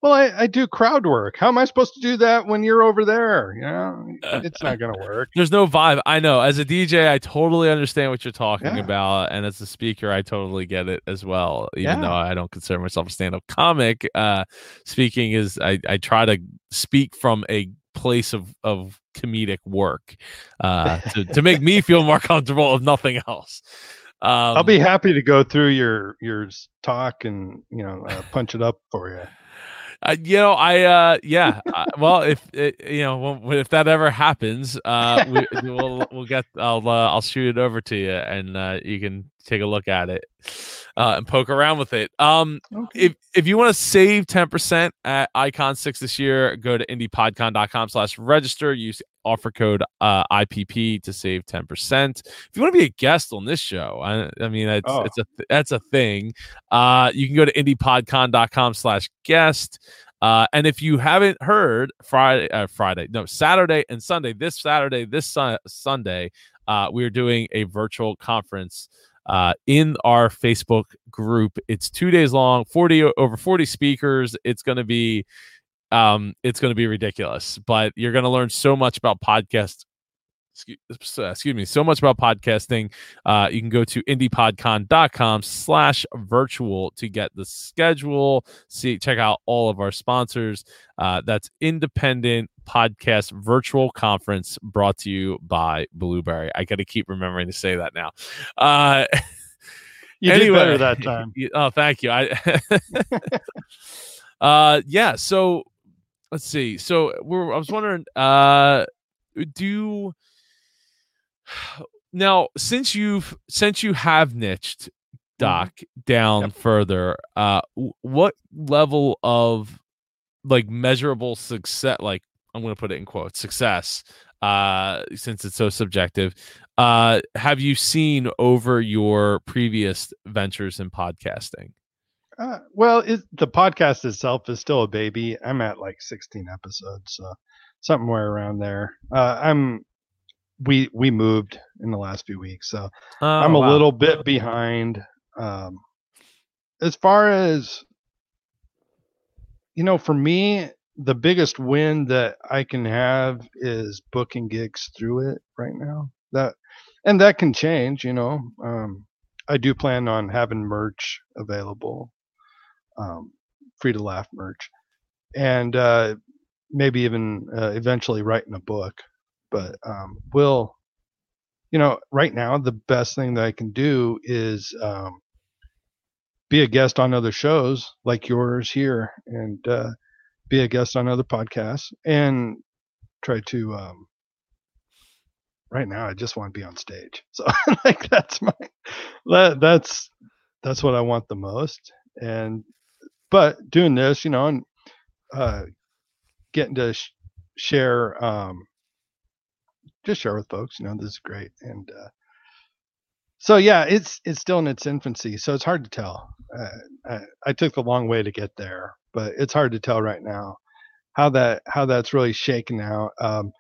S2: Well, I, I do crowd work. How am I supposed to do that when you're over there? You know, it's not to work.
S1: There's no vibe. I know. As a DJ, I totally understand what you're talking
S2: Yeah.
S1: about, and as a speaker, I totally get it as well. Even
S2: Yeah.
S1: though I don't consider myself a stand-up comic, uh, speaking is I, I try to speak from a place of of comedic work uh, to to make me feel more comfortable, if nothing else. Um,
S2: I'll be happy to go through your your talk and you know uh, punch it up for you.
S1: Uh, you know, I uh, yeah. uh, well, if it, you know, if that ever happens, uh, we, we'll we'll get. I'll uh, I'll shoot it over to you, and uh, you can take a look at it uh, and poke around with it. Um, if if you want to save 10% at icon 6 this year go to indiepodcon.com slash register use offer code uh, ipp to save 10% if you want to be a guest on this show i, I mean it's,
S2: Oh.
S1: it's a that's a thing uh, you can go to indiepodcon.com slash guest uh, and if you haven't heard friday uh, friday no saturday and sunday this saturday this sun- sunday uh, we're doing a virtual conference uh, in our Facebook group. It's two days long, 40 over 40 speakers. It's going to be um it's going to be ridiculous, but you're going to learn so much about podcast excuse, excuse me, so much about podcasting. Uh, you can go to indiepodcon.com slash virtual to get the schedule, see, check out all of our sponsors. Uh, that's independent podcast virtual conference brought to you by Blubrry. I got to keep remembering to say that now. Uh,
S2: You did better that time.
S1: Oh, thank you. I uh yeah, so let's see. So we're I was wondering uh do now since you've since you have niched doc down
S2: Yep.
S1: further, uh what level of like measurable success like I'm going to put it in quotes success uh since it's so subjective uh have you seen over your previous ventures in podcasting
S2: Uh, well, it, the podcast itself is still a baby. I'm at like 16 episodes, so somewhere around there. Uh, I'm we we moved in the last few weeks, so I'm a
S1: Oh, wow.
S2: little bit behind. Um, as far as you know, for me, the biggest win that I can have is booking gigs through it right now. That and that can change. You know, um, I do plan on having merch available, um, free to laugh merch, and uh, maybe even uh, eventually writing a book. But um, will you know, right now the best thing that I can do is um, be a guest on other shows like yours here, and uh, be a guest on other podcasts, and try to. Um, right now, I just want to be on stage, so like that's my that, that's that's what I want the most, and but doing this, you know, and uh, getting to sh- share um, just share with folks. You know, this is great, and uh, so yeah, it's it's still in its infancy, so it's hard to tell. Uh, I, I took the long way to get there, but it's hard to tell right now how that how that's really shaken out. Um,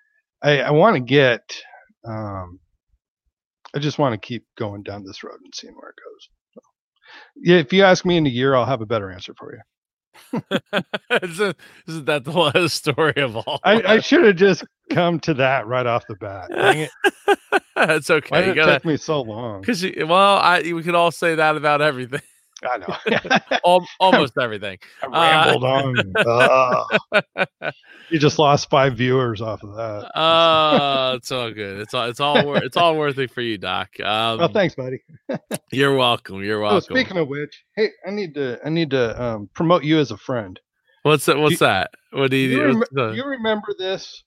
S2: I, I want to get. Um, I just want to keep going down this road and seeing where it goes. So, yeah, if you ask me in a year, I'll have a better answer for you.
S1: isn't, isn't that the last story of all
S2: I, I should have just come to that right off the bat. Dang it.
S1: it's
S2: Why
S1: okay
S2: did
S1: you
S2: it
S1: gotta
S2: take me so long?
S1: because well i we could all say that about everything
S2: I know.
S1: Almost everything.
S2: I
S1: Uh,
S2: rambled on. Ugh. you just lost five viewers off of that.
S1: Uh, it's all good. It's all it's all wor- it's all worth it for you, Doc. Um,
S2: well, thanks, buddy.
S1: You're welcome. You're
S2: Oh,
S1: welcome.
S2: speaking of which, hey, I need to I need to um, promote you as a friend.
S1: what's that? What's
S2: you-
S1: that? What do you?
S2: You, rem-
S1: the-
S2: you remember this?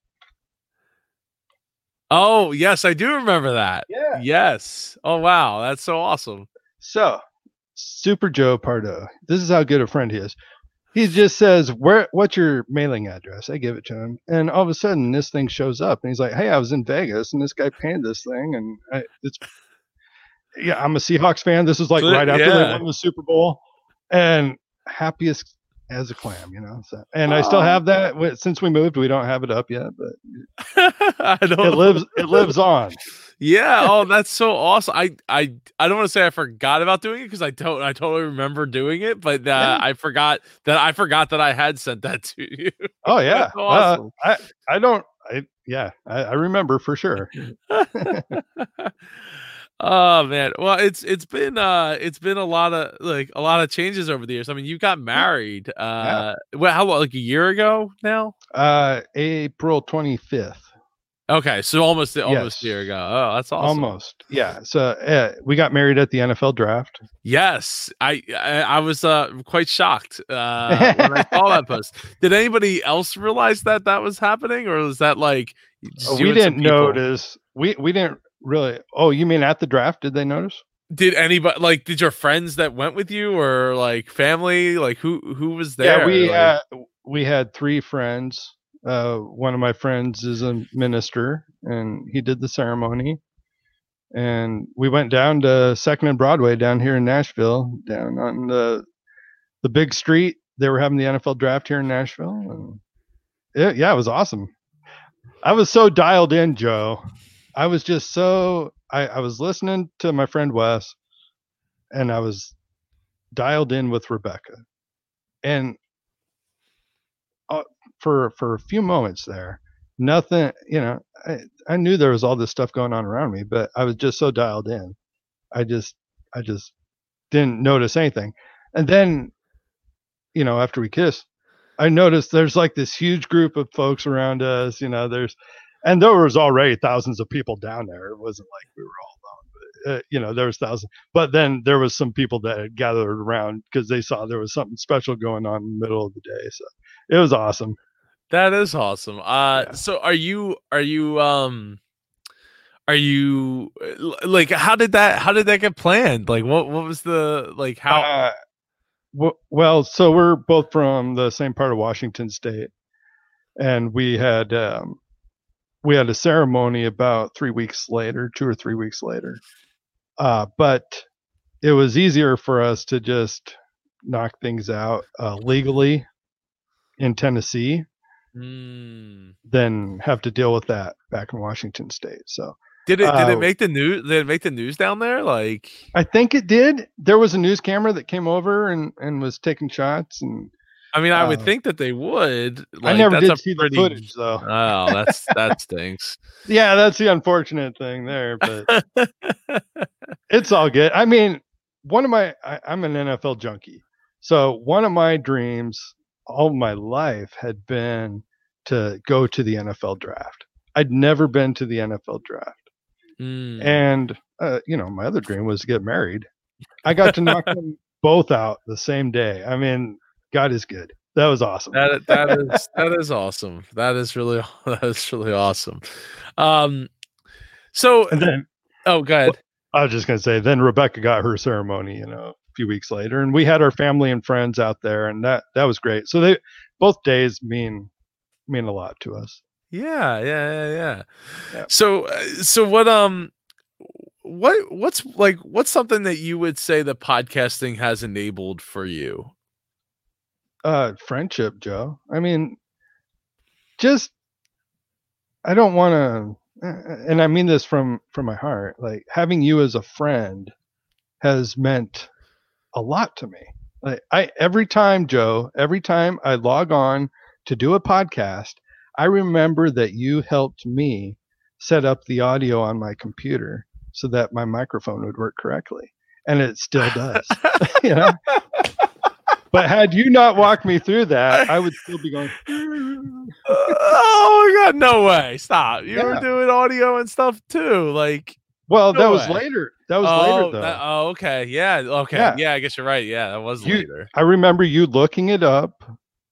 S1: oh yes, I do remember that.
S2: Yeah.
S1: Yes. Oh wow, that's so awesome.
S2: So, Super Joe Pardo. This is how good a friend he is. He just says, "Where? What's your mailing address?" I give it to him, and all of a sudden, this thing shows up, and he's like, "Hey, I was in Vegas, and this guy painted this thing, and I, it's yeah, I'm a Seahawks fan. This is like right after they won the Super Bowl, and happiest as a clam, you know. So, and I still have that since we moved. We don't have it up yet, but
S1: I don't.
S2: it lives. It lives on.
S1: Yeah. Oh, that's so awesome. I I I don't want to say I forgot about doing it because I don't. I totally remember doing it, but uh,
S2: Yeah.
S1: I forgot that I forgot that I had sent that to you.
S2: Oh yeah,
S1: That's
S2: Uh. I I don't. I yeah, I, I remember for sure.
S1: oh man well it's it's been uh it's been a lot of like a lot of changes over the years i mean you got married uh well how long like a year ago now
S2: Uh, April twenty fifth.
S1: Okay so almost almost
S2: Yes.
S1: a year ago oh that's awesome
S2: Almost. Yeah. So uh, we got married at the NFL draft.
S1: yes I, I i was uh quite shocked uh when i saw that post did anybody else realize that that was happening or was that like
S2: Uh, we didn't notice. We we didn't really. Oh, you mean at the draft? Did they notice?
S1: did anybody like did your friends that went with you or like family like who who was there
S2: Yeah, we
S1: Like-
S2: uh, we had three friends. Uh, one of my friends is a minister, and he did the ceremony. And we went down to Second and Broadway down here in Nashville, down on the the big street. They were having the NFL draft here in Nashville, and it, yeah, it was awesome. I was so dialed in, Joe. I was just so I, I was listening to my friend Wes, and I was dialed in with Rebecca, and for for a few moments there, nothing. You know, I I knew there was all this stuff going on around me, but I was just so dialed in. I just I just didn't notice anything, and then, you know, after we kissed, I noticed there's like this huge group of folks around us. You know, there's and there was already thousands of people down there. It wasn't like we were all alone, but uh, you know, there was thousands. But then there was some people that had gathered around because they saw there was something special going on in the middle of the day. So it was awesome.
S1: That is awesome. Uh
S2: Yeah.
S1: so are you are you um are you like how did that how did that get planned? Like what what was the like how
S2: Uh, w- well, so we're both from the same part of Washington State, and we had um, we had a ceremony about three weeks later, two or three weeks later. Uh, but it was easier for us to just knock things out uh, legally in Tennessee
S1: Mm.
S2: than have to deal with that back in Washington State. So
S1: did it did
S2: Uh,
S1: it make the news did it make the news down there? Like
S2: I think it did. There was a news camera that came over and, and was taking shots, and
S1: I mean I would
S2: Uh,
S1: think that they would.
S2: I never
S1: that's
S2: did see
S1: pretty-
S2: the footage though.
S1: Oh, that's that stinks.
S2: yeah, that's the unfortunate thing there, but it's all good. I mean, one of my I, I'm an NFL junkie, so one of my dreams all my life had been to go to the NFL draft. I'd never been to the NFL draft,
S1: Mm.
S2: and uh, you know, my other dream was to get married. I got to knock them both out the same day. I mean, God is good. That was awesome.
S1: That that is that is awesome. That is really that is really awesome. Um so
S2: and then
S1: oh go ahead.
S2: I was just gonna say, then Rebecca got her ceremony, you know, few weeks later, and we had our family and friends out there, and that that was great. So they both days mean mean a lot to us.
S1: Yeah, yeah, yeah, yeah.
S2: Yeah.
S1: So, uh, so what? Um, what? What's like? What's something that you would say the podcasting has enabled for you?
S2: Uh, friendship, Joe. I mean, just I don't want to, and I mean this from from my heart. Like having you as a friend has meant a lot to me. Like I every time, Joe, every time I log on to do a podcast, I remember that you helped me set up the audio on my computer so that my microphone would work correctly. and it still does. you know. But had you not walked me through that, I would still be going.
S1: oh my god, no way! Stop. You were doing audio and stuff too, like.
S2: Well,
S1: No
S2: that was later. That was
S1: oh,
S2: later though.
S1: that- oh, okay. Yeah. Okay. Yeah.
S2: Yeah.
S1: I guess you're right. Yeah, that was
S2: You-
S1: later.
S2: I remember you looking it up.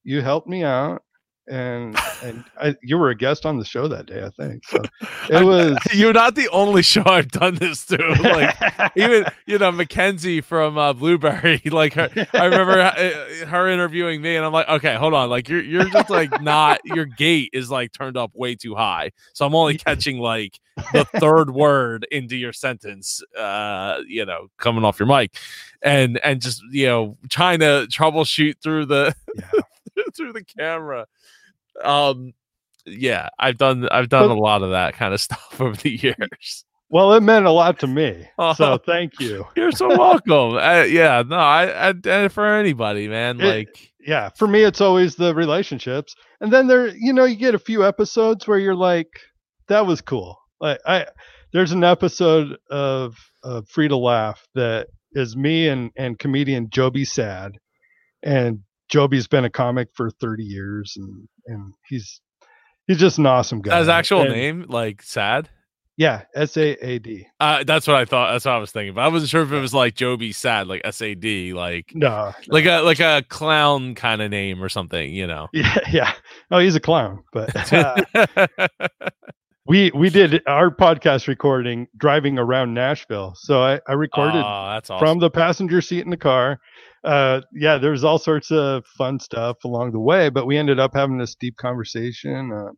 S2: You helped me out, and and I, you were a guest on the show that day. I think so. It was
S1: You're not the only show I've done this to. Like even you know Mackenzie from uh, Blubrry. Like her, I remember uh, her interviewing me, and I'm like, okay, hold on. Like you're you're just like not your gate is like turned up way too high, so I'm only catching like the third word into your sentence. Uh, you know, coming off your mic, and and just you know trying to troubleshoot through the
S2: Yeah.
S1: through the camera. Um. Yeah, I've done I've done a lot of that kind of stuff over the years.
S2: well, it meant a lot to me.
S1: Oh.
S2: So thank you.
S1: You're so welcome. uh, yeah, no, I, I, I for anybody, man.
S2: It-
S1: Like,
S2: yeah for me it's always the relationships and then there you know you get a few episodes where you're like that was cool like i there's an episode of of free to laugh that is me and and comedian joby Saad and joby's been a comic for 30 years and and he's he's just an awesome guy
S1: his actual
S2: And-
S1: name, like sad.
S2: yeah s-a-a-d
S1: Uh, that's what I thought. That's what I was thinking. But I wasn't sure if it was like Joby Sad, like S A D, like
S2: no
S1: like a like a clown kind of name or something. You know.
S2: yeah yeah oh he's a clown but uh, we we did our podcast recording driving around Nashville. So I, I recorded
S1: oh, awesome.
S2: from the passenger seat in the car. Uh, yeah, there's all sorts of fun stuff along the way, but we ended up having this deep conversation, uh,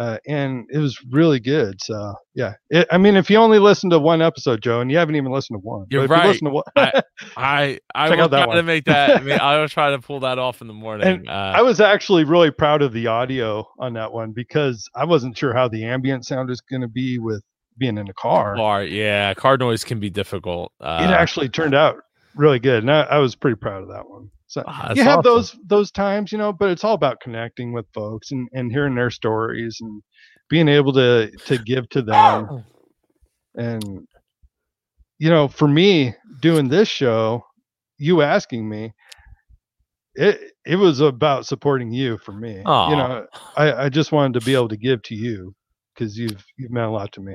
S2: uh, and it was really good. So yeah, it, I mean, if you only listen to one episode, Joe, and you haven't even listened to one,
S1: You're right.
S2: you listen to one,
S1: I I I will try to make that. I, mean, I will try to pull that off in the morning. Uh,
S2: I was actually really proud of the audio on that one because I wasn't sure how the ambient sound is going to be with being in the car.
S1: car, yeah, car noise can be difficult. Uh,
S2: it actually turned out really good, and I, I was pretty proud of that one. So
S1: ah,
S2: you have
S1: awesome.
S2: those those times, you know, but it's all about connecting with folks and, and hearing their stories and being able to to give to them. And you know, for me doing this show, you asking me, it it was about supporting you for me.
S1: Aw.
S2: You know, I, I just wanted to be able to give to you because you've you've meant a lot to me.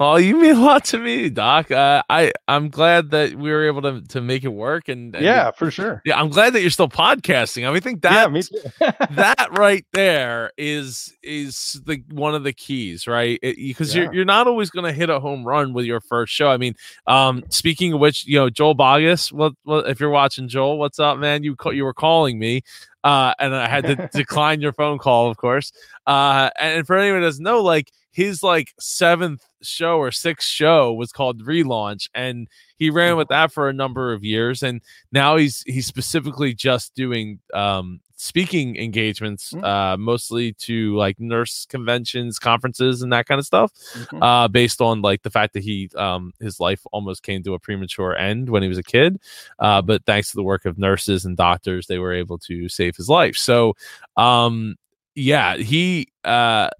S1: Oh, you mean a lot to me, Doc. Uh, I I'm glad that we were able to to make it work, and, and
S2: Yeah, for sure.
S1: yeah, I'm glad that you're still podcasting. I mean, I think that
S2: yeah,
S1: that right there is is the one of the keys, right? Because
S2: Yeah.
S1: you're you're not always going to hit a home run with your first show. I mean, um, speaking of which, you know, Joel Boggess. What, what if you're watching Joel? What's up, man? You you were calling me, uh, and I had to decline your phone call, of course. Uh, and for anyone who doesn't know, like his like seventh show or sixth show was called Relaunch, and he ran with that for a number of years, and now he's he's specifically just doing um speaking engagements
S2: Mm.
S1: uh mostly to like nurse conventions conferences and that kind of stuff
S2: Mhm.
S1: uh based on like the fact that he um his life almost came to a premature end when he was a kid uh but thanks to the work of nurses and doctors they were able to save his life so um yeah he uh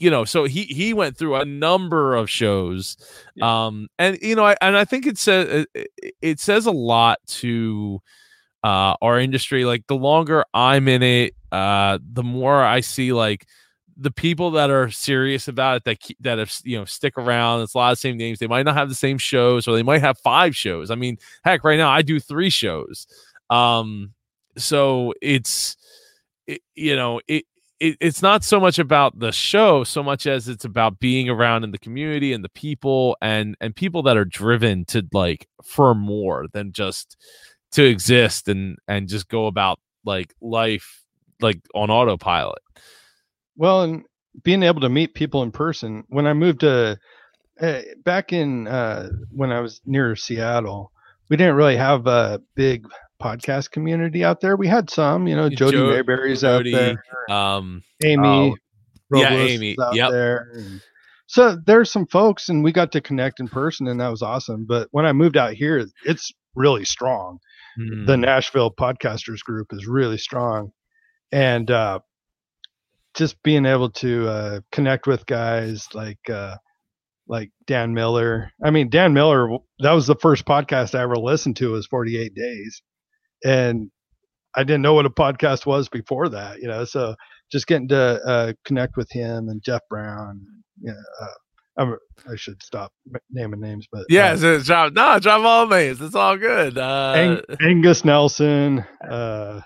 S1: you know so he he went through a number of shows
S2: Yeah.
S1: um and you know I, and i think it says it, it says a lot to uh our industry like the longer i'm in it uh the more i see like the people that are serious about it that keep, that have you know stick around it's a lot of the same names they might not have the same shows or they might have five shows i mean heck right now i do three shows um so it's it, you know it, it it's not so much about the show so much as it's about being around in the community and the people and and people that are driven to like for more than just to exist and and just go about like life like on autopilot
S2: Well, and being able to meet people in person. When I moved to uh, back in uh, when I was near Seattle, we didn't really have a big podcast community out there. We had some, you know, Jody
S1: Jo-
S2: Maberry's out there,
S1: um
S2: Amy,
S1: oh, yeah, Amy,
S2: out
S1: yep.
S2: there. So there's some folks, and we got to connect in person, and that was awesome. But when I moved out here, it's really strong. the
S1: hmm,
S2: Nashville podcasters group is really strong, and uh, just being able to uh, connect with guys like uh, like Dan Miller. I mean, Dan Miller. That was the first podcast I ever listened to. Was Forty Eight Days, and I didn't know what a podcast was before that. You know, so just getting to uh, connect with him and Jeff Brown. Yeah, uh, I should stop naming names, but
S1: yeah,
S2: uh,
S1: so drop no drop all names. It's all good. Uh,
S2: Ang- Angus Nelson. Uh,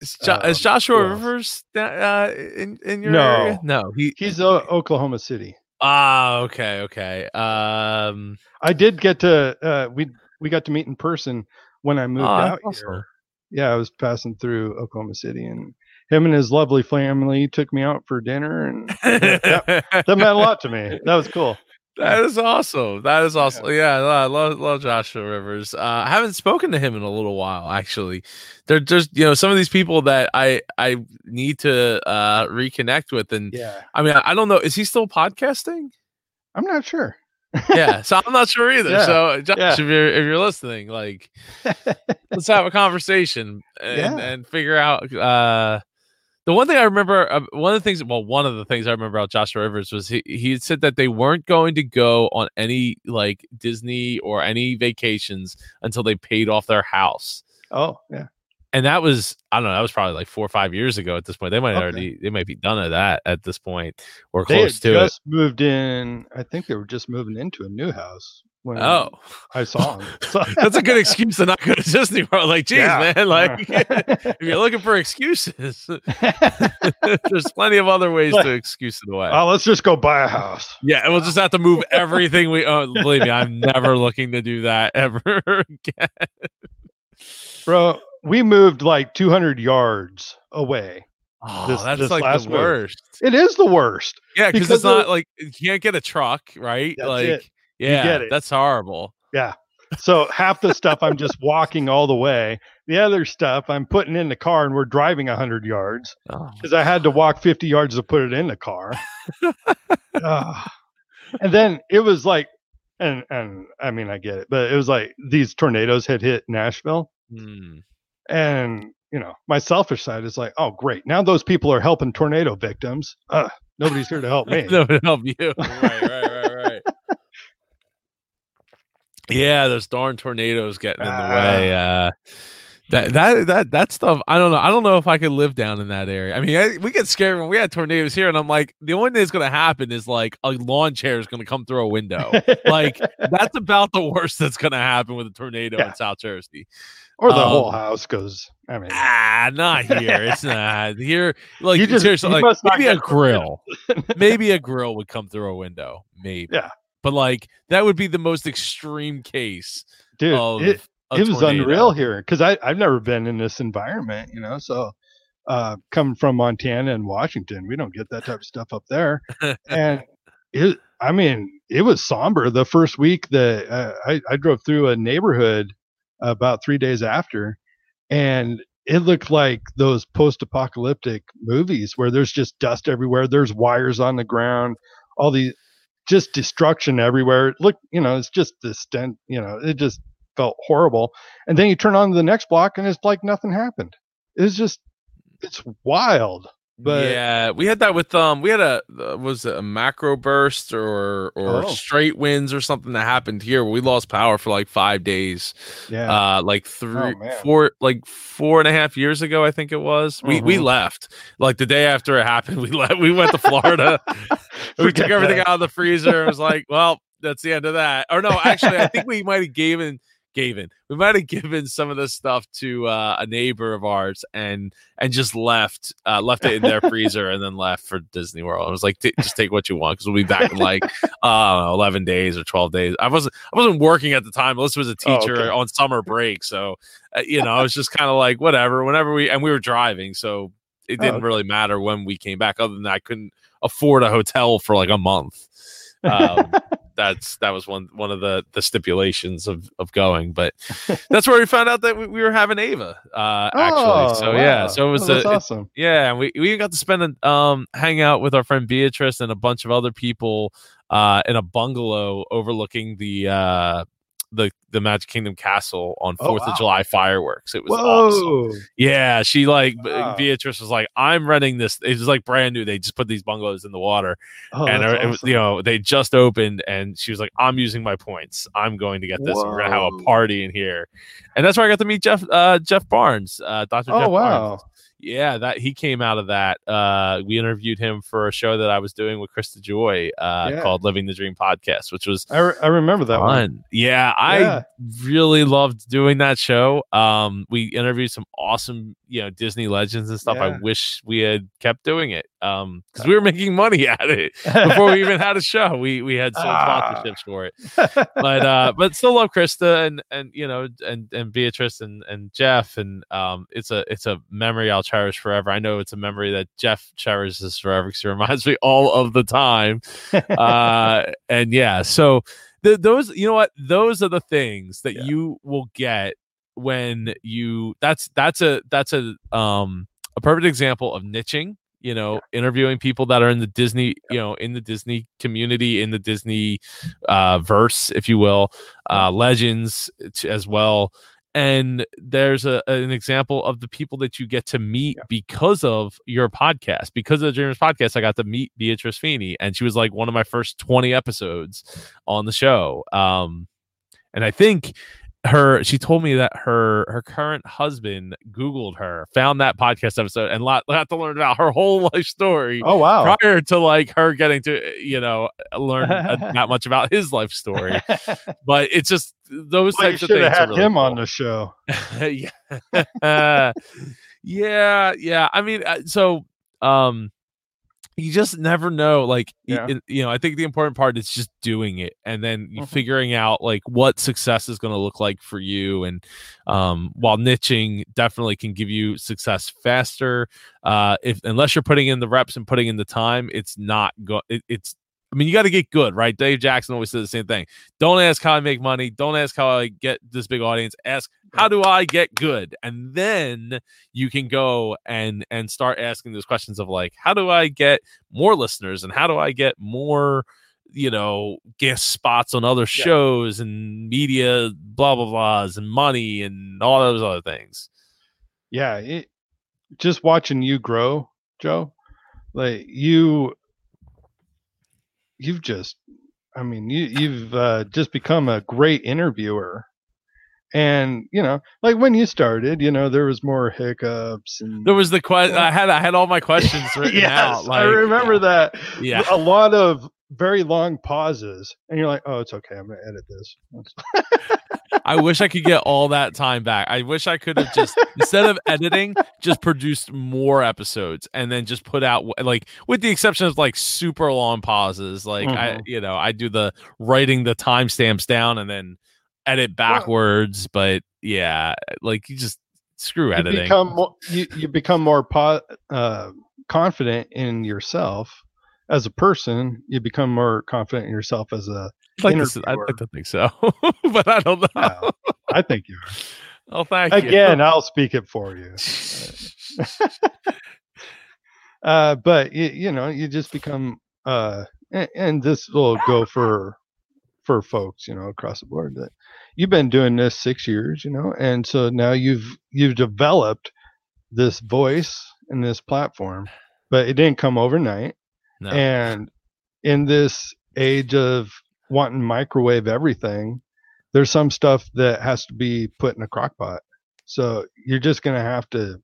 S1: is, jo- is Joshua
S2: who else?
S1: Rivers uh, in in your
S2: No.
S1: area? No, he.
S2: he's uh, Oklahoma City.
S1: Ah, okay, okay. Um,
S2: I did get to uh, we we got to meet in person when I moved
S1: oh,
S2: out
S1: that's
S2: here. Yeah, I was passing through Oklahoma City, and him and his lovely family took me out for dinner, and that, that meant a lot to me. That was cool.
S1: That is awesome. That is awesome. Yeah, I love, love Joshua Rivers. Uh, I haven't spoken to him in a little while, actually. They're just you know some of these people that I I need to uh, reconnect with, and
S2: Yeah,
S1: I mean I, I don't know. Is he still podcasting?
S2: I'm not sure.
S1: Yeah, so I'm not sure either.
S2: Yeah,
S1: So Josh,
S2: yeah.
S1: if you're if you're listening, like let's have a conversation and,
S2: Yeah.
S1: and figure out uh the one thing I remember, uh, one of the things, well, one of the things I remember about Joshua Rivers was he, he had said that they weren't going to go on any like Disney or any vacations until they paid off their house.
S2: oh, yeah.
S1: And that was, I don't know, that was probably like four or five years ago at this point. They might
S2: Okay.
S1: already, they might be done at that at this point or
S2: They
S1: close to it.
S2: They just moved in. I think they were just moving into a new house when
S1: Oh,
S2: I saw them. So-
S1: that's a good excuse to not go to Disney World. Like, geez,
S2: Yeah.
S1: man, like if you're looking for excuses, there's plenty of other ways to excuse it away.
S2: oh, let's just go buy a house.
S1: Yeah, and we'll just have to move everything we own. Believe me, I'm never looking to do that ever again.
S2: Bro, we moved like 200 yards away.
S1: Oh,
S2: This-
S1: that's
S2: this
S1: like the
S2: move.
S1: worst.
S2: It is the worst.
S1: Yeah, because it's not like you can't get a truck, right? Like,
S2: it.
S1: yeah,
S2: get it.
S1: that's horrible. Yeah.
S2: So half the stuff I'm just walking all the way. The other stuff I'm putting in the car and we're driving 100 yards
S1: Oh,
S2: because I had to walk 50 yards to put it in the car. Ah. and then it was like, and and I mean I get it, but it was like these tornadoes had hit Nashville,
S1: hmm.
S2: and you know my selfish side is like, oh great, now those people are helping tornado victims. Uh, nobody's here to help me.
S1: would help you. Right, right, right, right. Yeah, those darn tornadoes getting in the way. Uh, that that that that stuff. I don't know. I don't know if I could live down in that area. I mean, I, we get scared when we had tornadoes here, and I'm like, the only thing that's going to happen is like a lawn chair is going to come through a window. like that's about the worst that's going to happen with a tornado
S2: Yeah.
S1: in South Jersey.
S2: or the whole
S1: Um,
S2: house goes. I mean,
S1: Ah, not here. It's not here. Like
S2: You just-
S1: seriously,
S2: you
S1: like maybe a grill. maybe a grill would come through a window. Maybe.
S2: Yeah.
S1: But like that would be the most extreme case
S2: dude,
S1: of
S2: it, it was
S1: tornado.
S2: unreal here because I I've never been in this environment, you know. So, uh, coming from Montana and Washington, we don't get that type of stuff up there, and it. I mean, it was somber the first week that uh, I I drove through a neighborhood about three days after, and it looked like those post-apocalyptic movies where there's just dust everywhere, there's wires on the ground, all these just destruction everywhere. Look, you know, it's just the stent, you know, it just felt horrible. And then you turn on to the next block and it's like nothing happened. It's just, it's wild. But
S1: yeah, we had that with um, we had a uh, was it a macro burst or or
S2: Oh.
S1: straight winds or something that happened here. where We lost power for like five days.
S2: yeah,
S1: uh like three
S2: Oh,
S1: four like four and a half years ago i think it was we we
S2: Mhm.
S1: left like the day after it happened we left we went to florida we took everything
S2: that.
S1: out of the freezer and was like well that's the end of that or no actually i think we might have given given. We might have given some of this stuff to uh, a neighbor of ours and and just left uh left it in their freezer and then left for disney world. I was like just take what you want because we'll be back in like uh 11 days or 12 days. I wasn't i wasn't working at the time. Melissa was a
S2: Oh,
S1: teacher
S2: okay.
S1: on summer break so uh, you know i was just kind of like whatever whenever we and we were driving so it
S2: Oh,
S1: didn't
S2: okay.
S1: really matter when we came back other than i couldn't afford a hotel for like a month um, that's that was one one of the the stipulations of of going but that's where we found out that we, we were having ava uh actually so yeah so it was
S2: Oh,
S1: a, it-
S2: awesome.
S1: yeah, and we we got to spend a um hang out with our friend Beatrice and a bunch of other people uh in a bungalow overlooking the uh the the Magic Kingdom castle on
S2: Oh,
S1: Fourth
S2: wow.
S1: of July fireworks. It was awesome. Yeah, she like
S2: Wow.
S1: Beatrice was like, "I'm renting this." It was like brand new. They just put these bungalows in the water,
S2: Oh,
S1: and
S2: that's
S1: uh, it you know they just opened, and she was like, "I'm using my points. I'm going to get this. and We're gonna have a party in here," and that's where I got to meet Jeff uh, Jeff Barnes, uh, Doctor.
S2: Oh
S1: Jeff
S2: wow.
S1: Barnes. Yeah, that he came out of that. Uh, we interviewed him for a show that I was doing with Krista Joy uh,
S2: Yeah.
S1: called "Living the Dream" podcast, which was
S2: I, re- I remember that one.
S1: fun. Yeah, I really loved doing that show. Um, we interviewed some awesome, you know, Disney legends and stuff. I wish we had kept doing it. Um, because we were making money at it before we even had a show. We we had sold
S2: Ah.
S1: sponsorships for it. But uh, but still love Krista and and you know and and Beatrice and and Jeff and um, it's a it's a memory I'll cherish forever. I know it's a memory that Jeff cherishes forever because he reminds me all of the time uh and yeah so th- those you know what those are the things that
S2: Yeah.
S1: you will get when you that's that's a that's a um a perfect example of niching you know interviewing people that are in the disney you know in the disney community in the disney uh verse if you will uh legends t- as well. And there's a an example of the people that you get to meet
S2: Yeah.
S1: because of your podcast because of the dreamers podcast i got to meet beatrice feeney and she was like one of my first 20 episodes on the show um and i think her she told me that her her current husband googled her found that podcast episode and lot got to learn about her whole life story
S2: oh wow.
S1: prior to like her getting to you know learn uh, that much about his life story but it's just those
S2: Well,
S1: types of things
S2: have had
S1: really
S2: him on the show.
S1: yeah yeah yeah i mean uh, so um you just never know like
S2: Yeah.
S1: it- you know i think the important part is just doing it and then you
S2: Mhm.
S1: figuring out like what success is going to look like for you and um while niching definitely can give you success faster uh if unless you're putting in the reps and putting in the time it's not go it, it's I mean, you got to get good, right? Dave Jackson always says the same thing. Don't ask how I make money. Don't ask how I get this big audience. Ask how do I get good, and then you can go and and start asking those questions of like, how do I get more listeners, and how do I get more, you know, guest spots on other shows and media, blah blah blahs, and money and all those other things.
S2: yeah it, just watching you grow joe like you you've just i mean you you've uh, just become a great interviewer and you know like when you started you know there was more hiccups and
S1: There was the question. I had I had all my questions written
S2: yes
S1: out. Like,
S2: i remember that
S1: Yeah.
S2: a lot of very long pauses and you're like oh it's okay i'm gonna edit this
S1: I wish I could get all that time back. I wish I could have just instead of editing, just produced more episodes and then just put out like with the exception of like super long pauses. Like I,
S2: Mhm.
S1: you know, I do the writing the timestamps down and then edit backwards. But yeah, like you just screw
S2: you
S1: editing.
S2: become more, you, you become more po- uh, confident in yourself as a person you become more confident in yourself as a
S1: I'd like, to, I'd
S2: interviewer.
S1: like to think so, but I don't know.
S2: Yeah, i think you are.
S1: Oh, thank
S2: are
S1: you.
S2: again i'll speak it for you uh but you, you know you just become uh and, and this will go for for folks you know across the board that you've been doing this six years you know and so now you've you've developed this voice and this platform but it didn't come overnight
S1: no.
S2: and in this age of wanting microwave everything there's some stuff that has to be put in a crock pot so you're just going to have to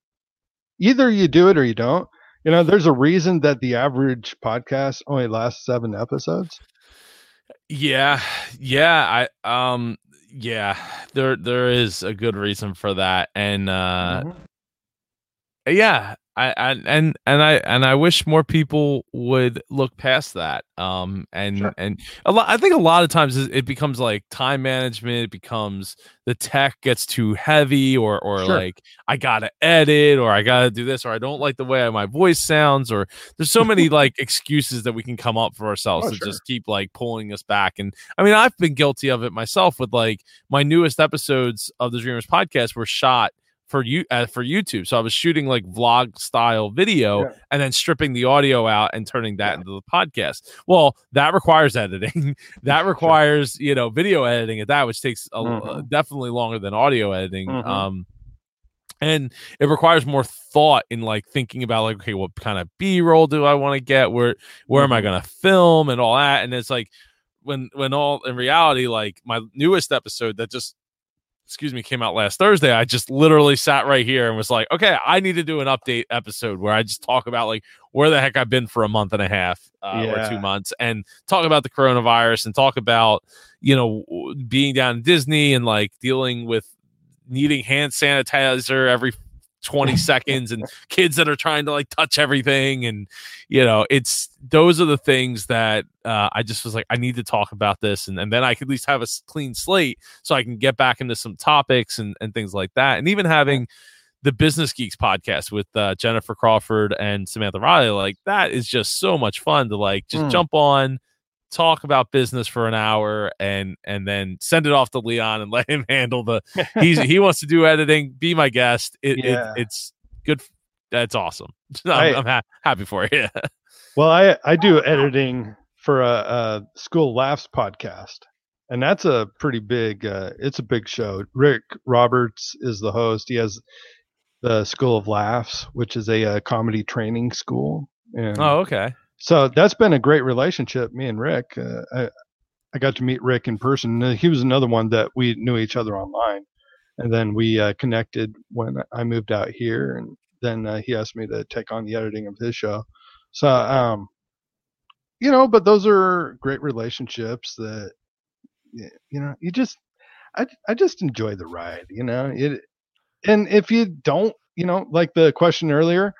S2: either you do it or you don't you know there's a reason that the average podcast only lasts seven episodes
S1: Yeah, yeah, I um yeah, there there is a good reason for that. And uh
S2: Mhm.
S1: yeah, I, I and and I and I wish more people would look past that. Um and
S2: Sure.
S1: and a lot I think a lot of times it becomes like time management, it becomes the tech gets too heavy or or
S2: Sure.
S1: like I gotta edit or I gotta do this or I don't like the way my voice sounds or there's so many like excuses that we can come up for ourselves
S2: Oh,
S1: to
S2: sure.
S1: just keep like pulling us back. And I mean, I've been guilty of it myself with like my newest episodes of the Dreamers podcast were shot for you uh, for YouTube. So I was shooting like vlog style video
S2: Yeah.
S1: and then stripping the audio out and turning that into the podcast. Well, that requires editing. that
S2: Sure.
S1: requires you know video editing at that, which takes a, uh,
S2: Mhm.
S1: definitely longer than audio editing.
S2: Mhm.
S1: Um, and it requires more thought in like thinking about like okay, what kind of B roll do I want to get? Where where am I
S2: Mhm.
S1: going to film and all that? And it's like when when all in reality, like my newest episode that just excuse me came out last Thursday, I just literally sat right here and was like, okay, I need to do an update episode where I just talk about like where the heck I've been for a month and a half uh, or two months and talk about the coronavirus and talk about you know being down in Disney and like dealing with needing hand sanitizer every 20 seconds and kids that are trying to like touch everything and you know it's those are the things that uh, i just was like i need to talk about this and, and then i could at least have a clean slate so i can get back into some topics and, and things like that and even having the business geeks podcast with uh, jennifer crawford and samantha riley like that is just so much fun to like just
S2: Mm.
S1: jump on talk about business for an hour and and then send it off to leon and let him handle the he's he wants to do editing be my guest it,
S2: Yeah.
S1: it it's good that's awesome i'm,
S2: I-
S1: I'm ha- happy for you
S2: Well, I I do editing for a, a School Laughs podcast, and that's a pretty big. Uh, it's a big show. Rick Roberts is the host. He has the School of Laughs, which is a, uh comedy training school. And
S1: oh okay
S2: so that's been a great relationship. Me and Rick. Uh, I I got to meet Rick in person. Uh, He was another one that we knew each other online, and then we uh, connected when I moved out here, and then uh, he asked me to take on the editing of his show. So, um, you know, but those are great relationships that you know you just I I just enjoy the ride. You know it, and if you don't, you know, like the question earlier,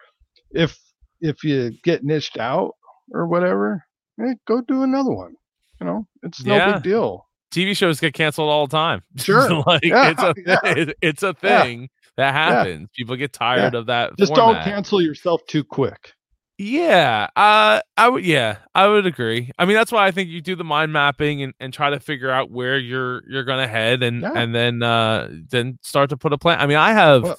S2: if if you get niched out or whatever, eh, go do another one. You know, it's no
S1: Yeah.
S2: big deal.
S1: tv shows get canceled all the time
S2: Sure.
S1: like
S2: Yeah,
S1: it's a
S2: yeah.
S1: it- it's a thing that happens people get tired of that
S2: Just
S1: format.
S2: don't cancel yourself too quick.
S1: Yeah, uh, I would. Yeah, I would agree. I mean, that's why I think you do the mind mapping and, and try to figure out where you're you're gonna head, and and then uh then start to put a plan. I mean, I have
S2: Well-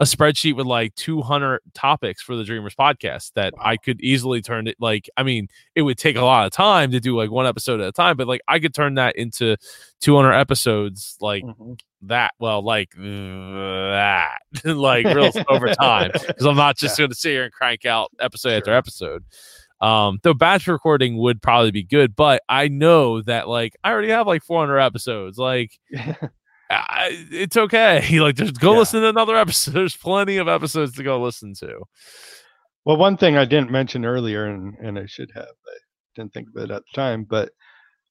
S1: a spreadsheet with like 200 topics for the Dreamers podcast that I could easily turn it. Like, I mean, it would take a lot of time to do like one episode at a time, but like I could turn that into 200 episodes like
S2: Mhm.
S1: that well like that like real over time because i'm not just going to sit here and crank out episode after episode um though batch recording would probably be good but i know that like i already have like 400 episodes like I, it's okay like just go
S2: Yeah.
S1: listen to another episode there's plenty of episodes to go listen to
S2: Well, one thing I didn't mention earlier, and, and I should have, I didn't think of it at the time, but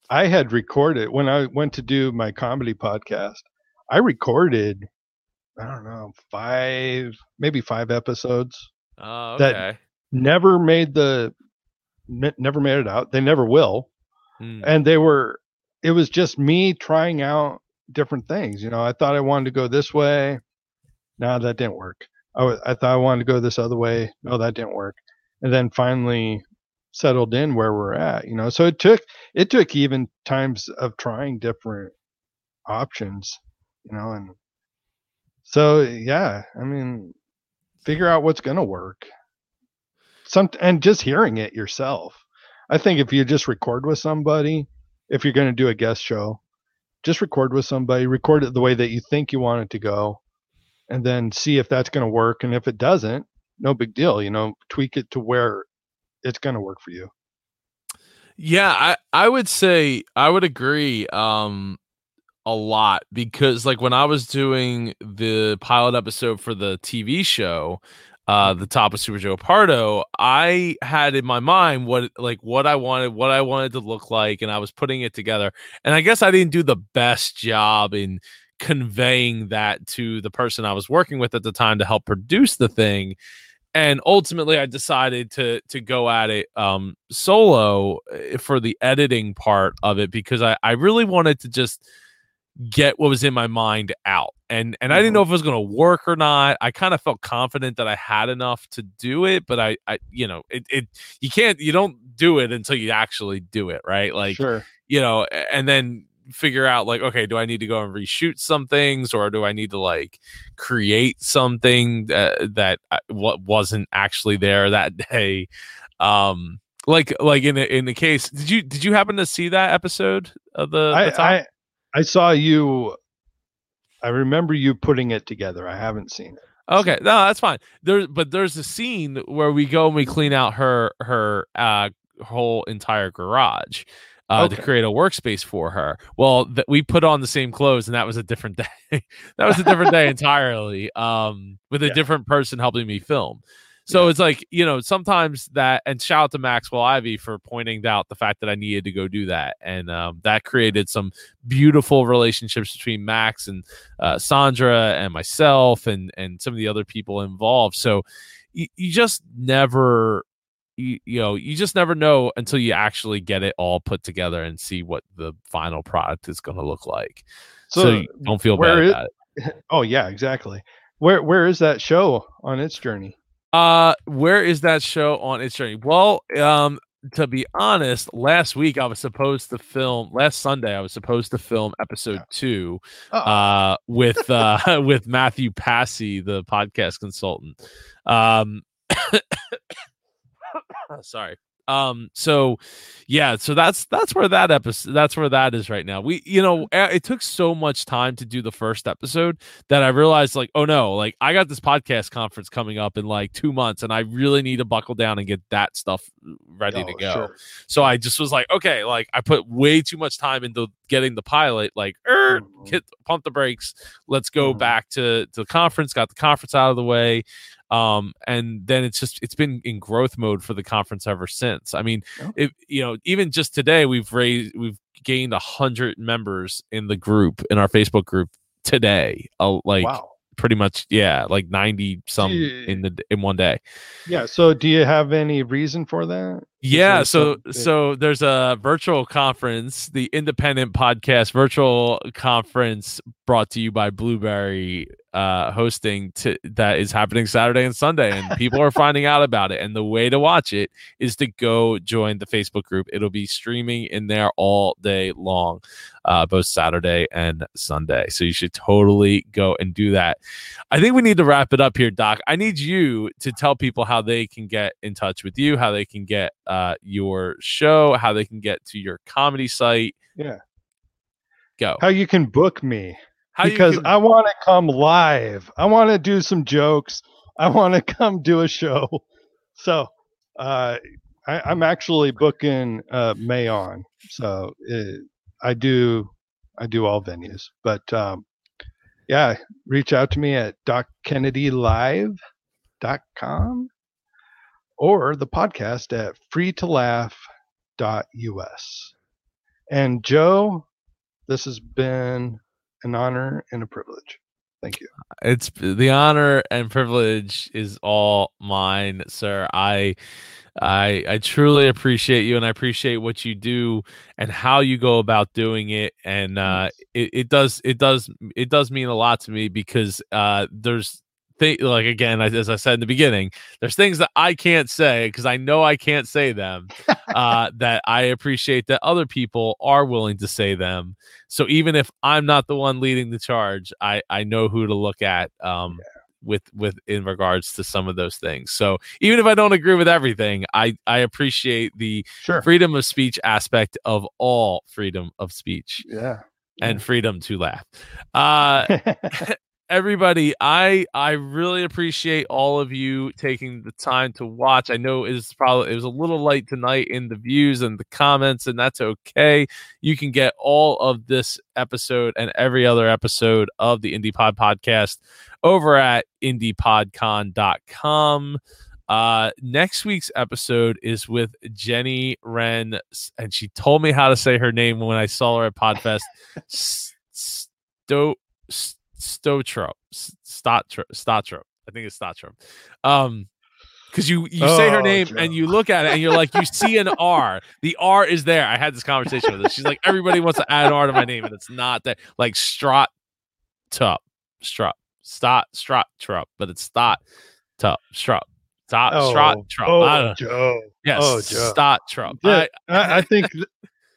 S2: I had recorded when I went to do my comedy podcast. I recorded, I don't know, five, maybe five episodes.
S1: oh
S2: That- Never made the, never made it out. They never will.
S1: Hmm.
S2: And they were, it was just me trying out different things. You know, I thought I wanted to go this way. No, that didn't work. I, I thought I wanted to go this other way. No, that didn't work. And then finally settled in where we're at, you know. So it took it took even times of trying different options, you know, and so yeah, I mean figure out what's going to work. Some and just hearing it yourself. I think if you just record with somebody, if you're going to do a guest show, just record with somebody, record it the way that you think you want it to go and then see if that's going to work. And if it doesn't, no big deal. You know, tweak it to where it's going to work for you.
S1: Yeah, I I would say I would agree um a lot because like when I was doing the pilot episode for the TV show uh the top of Super Joe Pardo, I had in my mind what like what I wanted what I wanted to look like and I was putting it together. And I guess I didn't do the best job in conveying that to the person I was working with at the time to help produce the thing and ultimately i decided to to go at it um solo eh, for the editing part of it because i i really wanted to just get what was in my mind out and and i didn't know if it was going to work or not i kind of felt confident that i had enough to do it but i i you know it, it you can't you don't do it until you actually do it right like
S2: sure.
S1: you know and then figure out like okay do i need to go and reshoot some things or do i need to like create something that, that what wasn't actually there that day um like like in the, in the case did you did you happen to see that episode of the,
S2: I,
S1: the
S2: I I saw you. I remember you putting it together. I haven't seen it.
S1: Okay, no, that's fine. There, but there's a scene where we go and we clean out her her uh, whole entire garage uh,
S2: Okay.
S1: to create a workspace for her. Well, we put on the same clothes, and that was a different day. that was a different day entirely, um, with a
S2: Yeah.
S1: different person helping me film. So
S2: Yeah.
S1: it's like you know sometimes that, and shout out to Maxwell Ivey for pointing out the fact that I needed to go do that, and um, that created some beautiful relationships between Max and uh, Sandra and myself and and some of the other people involved. So you, you just never you, you know you just never know until you actually get it all put together and see what the final product is going to look like. So,
S2: So,
S1: don't feel bad
S2: is-
S1: about it.
S2: oh yeah, exactly. Where where is that show on its journey?
S1: Uh, where is that show on its journey? Well, um, to be honest, last week I was supposed to film. Last Sunday I was supposed to film episode two.
S2: Oh,
S1: uh with uh with Matthew Passy, the podcast consultant. Um sorry. Um so yeah, so that's that's where that episode that's where that is right now. We you know, uh, it took so much time to do the first episode that I realized like, oh no, like I got this podcast conference coming up in like 2 months and I really need to buckle down and get that stuff ready to
S2: oh,
S1: go.
S2: sure.
S1: So I just was like, okay, like I put way too much time into getting the pilot, like, er,
S2: Mhm.
S1: hit pump the brakes. Let's go
S2: Mhm.
S1: back to, to the conference, got the conference out of the way. Um, and then it's just it's been in growth mode for the conference ever since. I mean,
S2: Oh.
S1: if you know, even just today we've raised we've gained a hundred members in the group in our Facebook group today. Uh, like
S2: wow.
S1: pretty much, yeah, like ninety some in the in one day.
S2: Yeah. So do you have any reason for that?
S1: Yeah, so so there's a virtual conference, the Independent Podcast Virtual Conference brought to you by Blubrry uh hosting to that is happening Saturday and Sunday and people are finding out about it and the way to watch it is to go join the Facebook group. It'll be streaming in there all day long. Uh both Saturday and Sunday. So you should totally go and do that. I think we need to wrap it up here, Doc. I need you to tell people how they can get in touch with you, how they can get uh, your show, how they can get to your comedy site.
S2: Yeah.
S1: Go.
S2: How you can book me
S1: How
S2: because
S1: can-
S2: I want to come live. I want to do some jokes. I want to come do a show. So uh, I, I'm actually booking uh, May on. So uh I do I do all venues, but um, yeah, reach out to me at dockennedylive.com or the podcast at freetolaugh.us. And Joe, this has been an honor and a privilege. Thank you.
S1: it's the honor and privilege is all mine, sir. I I I truly appreciate you and I appreciate what you do and how you go about doing it. And uh it, it does it does it does mean a lot to me because uh there's th- like again as I said in the beginning, there's things that I can't say because I know I can't say them. uh that I appreciate that other people are willing to say them. So even if I'm not the one leading the charge, I I know who to look at um with with in regards to some of those things. So even if I don't agree with everything, I I appreciate the
S2: Sure.
S1: freedom of speech aspect of all freedom of speech
S2: Yeah.
S1: and freedom to laugh. Uh everybody i i really appreciate all of you taking the time to watch. I know it's probably it was a little late tonight in the views and the comments and that's okay. You can get all of this episode and every other episode of the indie pod podcast over at indiepodcon.com uh next week's episode is with jenny wren and she told me how to say her name when i saw her at podfest. Sto S- Stotrop, S- Stotrop, Stotrop. I think it's Stotrop. Um, because you you say her
S2: Oh,
S1: name
S2: Joe.
S1: and you look at it and you're like you see an R. The R is there. I had this conversation with her. She's like everybody wants to add an R to my name and it's not that. Like Strot, Tup, Strup, Stot, Strot, Trup, but it's Stot, Tup, Strup, Stot, Strot, Trup.
S2: oh,
S1: I don't know.
S2: Joe.
S1: Yes,
S2: oh, Joe.
S1: Stot, Trup. I,
S2: I think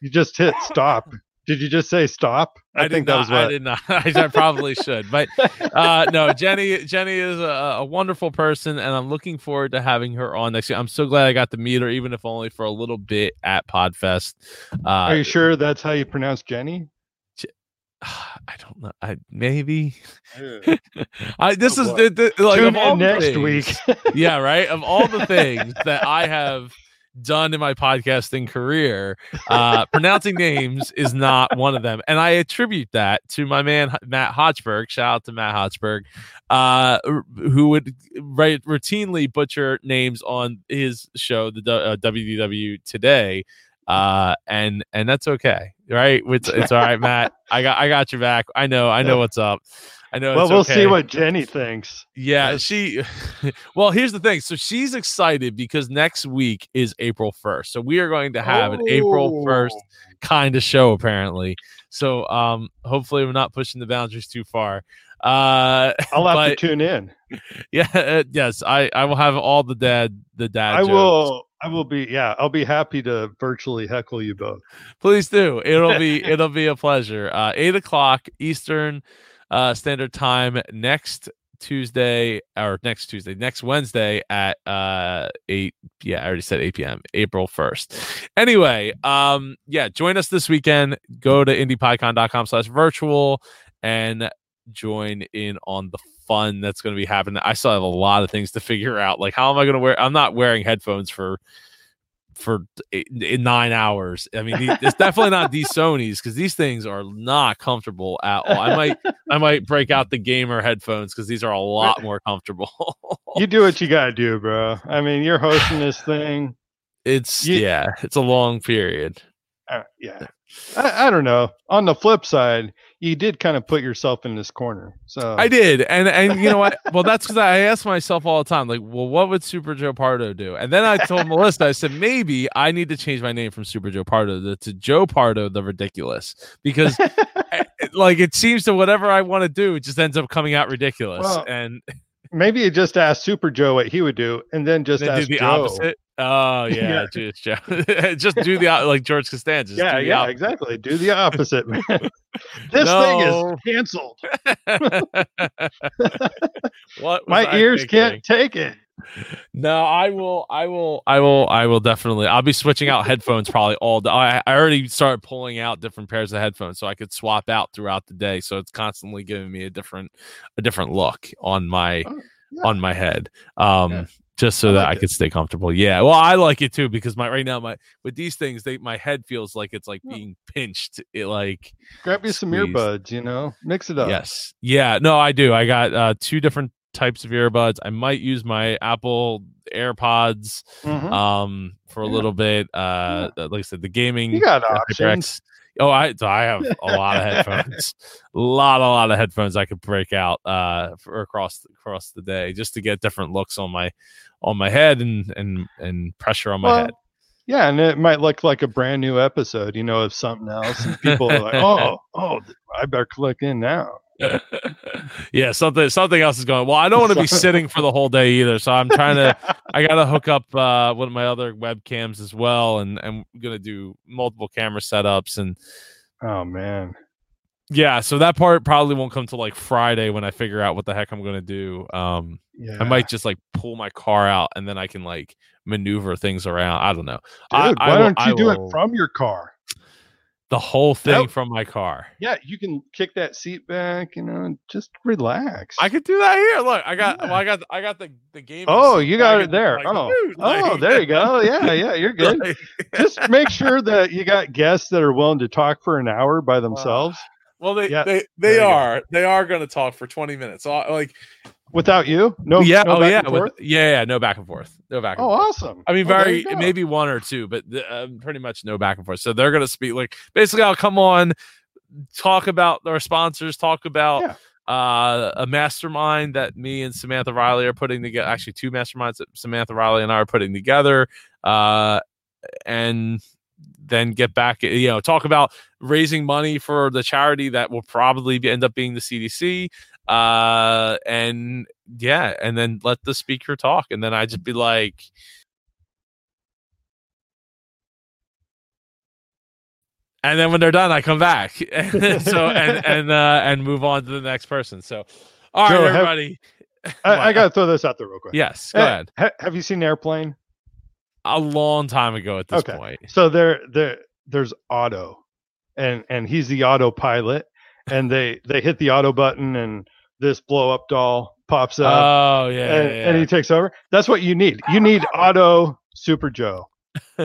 S2: you just hit stop. Did you just say stop?
S1: I,
S2: I, think
S1: did
S2: that was what.
S1: I did not. I probably should, but uh, no. Jenny, Jenny is a, a wonderful person, and I'm looking forward to having her on next year. I'm so glad I got to meet her, even if only for a little bit at Podfest. Uh,
S2: Are you sure that's how you pronounce Jenny?
S1: I don't know. I maybe. I this
S2: Oh,
S1: is the, the, like
S2: Tune
S1: of all
S2: next
S1: things-
S2: week.
S1: yeah, right. Of all the things that I have done in my podcasting career, uh, pronouncing names is not one of them, and I attribute that to my man Matt Hochberg. Shout out to Matt Hochberg, uh, who would right routinely butcher names on his show, the uh, WDW Today. Uh, and and that's okay, right? It's, it's all right, Matt. I got I got your back. I know I know what's up. I know.
S2: well, we'll
S1: okay.
S2: see what Jenny thinks.
S1: Yeah, she. well, here's the thing. So she's excited because next week is April 1st. So we are going to have an April 1st
S2: Oh.
S1: kind of show, apparently. So um, hopefully we're not pushing the boundaries too far. Uh,
S2: I'll have to tune in.
S1: yeah, uh, yes, I I will have all the dad the dad.
S2: I
S1: jokes.
S2: will. I will be. Yeah, I'll be happy to virtually heckle you both.
S1: Please do. It'll be it'll be a pleasure. Uh, eight o'clock Eastern uh, Standard Time next Tuesday or next Tuesday, next Wednesday at uh eight. Yeah, I already said eight p.m. April first. Anyway, um, yeah, join us this weekend. Go to indiepodcon.com slash virtual and join in on the fun that's going to be happening. I still have a lot of things to figure out. Like, how am I going to wear? I'm not wearing headphones for for eight, eight- nine hours. I mean, the- it's definitely not these Sony's because these things are not comfortable at all. I might I might break out the gamer headphones because these are a lot more comfortable.
S2: You do what you gotta do, bro. I mean, you're hosting this thing.
S1: it's
S2: You-
S1: yeah, it's a long period.
S2: Uh, yeah. I, I don't know. On the flip side, you did kind of put yourself in this corner. So
S1: I did, and and you know what? Well, that's because I ask myself all the time, like, well, what would Super Joe Pardo do? And then I told Melissa, I said maybe I need to change my name from Super Joe Pardo to, to Joe Pardo the Ridiculous because, eh, like, it seems to whatever I want to do, it just ends up coming out ridiculous,
S2: Well,
S1: and
S2: maybe you just ask Super Joe what he would do, and then just
S1: then do
S2: ask
S1: the
S2: Joe.
S1: opposite. Oh yeah,
S2: Yeah.
S1: just Joe. just do the like George Costanza.
S2: Yeah, yeah,
S1: opposite.
S2: exactly. Do the opposite, man. this thing is canceled.
S1: what
S2: My
S1: I
S2: ears
S1: thinking?
S2: can't take it.
S1: No, I will. I will. I will. I will definitely. I'll be switching out headphones probably all day. I, I already started pulling out different pairs of headphones so I could swap out throughout the day. So it's constantly giving me a different, a different look on my,
S2: Oh, yeah.
S1: on my head. Um,
S2: Yeah.
S1: Just so
S2: I
S1: that
S2: like
S1: I
S2: it.
S1: could stay comfortable. Yeah. Well, I like it too because my right now my with these things they my head feels like it's like
S2: Yeah.
S1: being pinched. It like
S2: Grab you some
S1: Squeezed.
S2: earbuds, you know, mix it up.
S1: Yes. Yeah. No, I do. I got uh, two different types of earbuds. I might use my Apple AirPods
S2: Mhm.
S1: um for a
S2: Yeah.
S1: little bit. Uh, like I said, the gaming.
S2: you got options.
S1: Oh, I so I have a lot of headphones, a lot, a lot of headphones I could break out uh for across across the day just to get different looks on my on my head and and and pressure on my
S2: Well,
S1: head.
S2: Yeah, and it might look like a brand new episode, you know, of something else, and people are like, "Oh, oh, I better click in now."
S1: yeah, something something else is going. Well, I don't want to be sitting for the whole day either, so I'm trying to. I gotta hook up uh, one of my other webcams as well, and I'm gonna do multiple camera setups, and
S2: oh man,
S1: yeah, so that part probably won't come till like Friday when I figure out what the heck I'm gonna do. Um,
S2: yeah.
S1: I might just like pull my car out, and then I can like maneuver things around. I don't know.
S2: Dude,
S1: I-
S2: why
S1: I
S2: don't you
S1: I
S2: do
S1: will-
S2: it from your car?
S1: The whole thing
S2: Nope.
S1: from my car.
S2: Yeah, you can kick that seat back, you know, just relax.
S1: I could do that here. Look, I got.
S2: Yeah.
S1: Well, I got. I got the the game.
S2: Oh, you got it there. Oh, oh, there you go. Yeah, yeah, you're good. Just make sure that you got guests that are willing to talk for an hour by uh, themselves
S1: Well, they
S2: Yeah,
S1: they they
S2: you go.
S1: are they are going to talk for twenty minutes. So like
S2: without you. No,
S1: yeah,
S2: no
S1: oh
S2: back
S1: yeah,
S2: and
S1: with- yeah, yeah, no back and forth, no back. And
S2: Oh,
S1: forth.
S2: awesome.
S1: I mean,
S2: Oh,
S1: very maybe one or two, but the, um, pretty much no back and forth. So they're going to speak like basically. I'll come on, talk about our sponsors, talk about.
S2: Yeah.
S1: Uh, a mastermind that me and Samantha Riley are putting together. Actually, two masterminds that Samantha Riley and I are putting together. Uh, and then get back, you know, talk about raising money for the charity that will probably be, end up being the CDC. Uh, and yeah, and then let the speaker talk, and then I just be like, and then when they're done, I come back. so and and uh, and move on to the next person. So, all
S2: Joe,
S1: right,
S2: have-
S1: everybody.
S2: I, I got to throw this out there real quick.
S1: yes, go
S2: Eh,
S1: ahead.
S2: ha- have you seen Airplane?
S1: A long time ago at this
S2: Okay.
S1: point.
S2: So there, there, there's auto and and he's the autopilot, and they they hit the auto button, and this blow up doll pops up,
S1: Oh yeah,
S2: and,
S1: yeah,
S2: and he takes over. That's what you need. You need Auto Super Joe.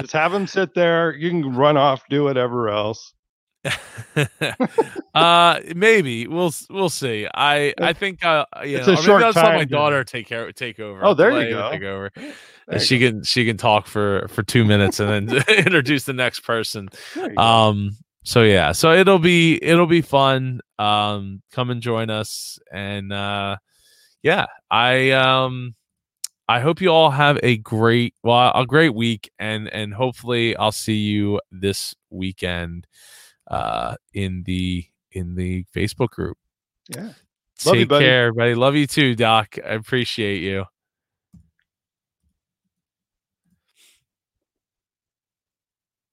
S2: Just have him sit there. You can run off, do whatever else.
S1: uh maybe we'll we'll see i i think uh you
S2: It's
S1: know,
S2: a short
S1: i'll let my daughter take care take over
S2: Oh, there you go.
S1: take over
S2: There
S1: and
S2: you
S1: she can she can talk for for two minutes and then introduce the next person
S2: go. Go.
S1: um so yeah so it'll be it'll be fun um come and join us and uh yeah i um i hope you all have a great well a great week and and hopefully i'll see you this weekend uh in the in the facebook group
S2: yeah. Love you,
S1: take
S2: buddy.
S1: care everybody love you too doc i appreciate you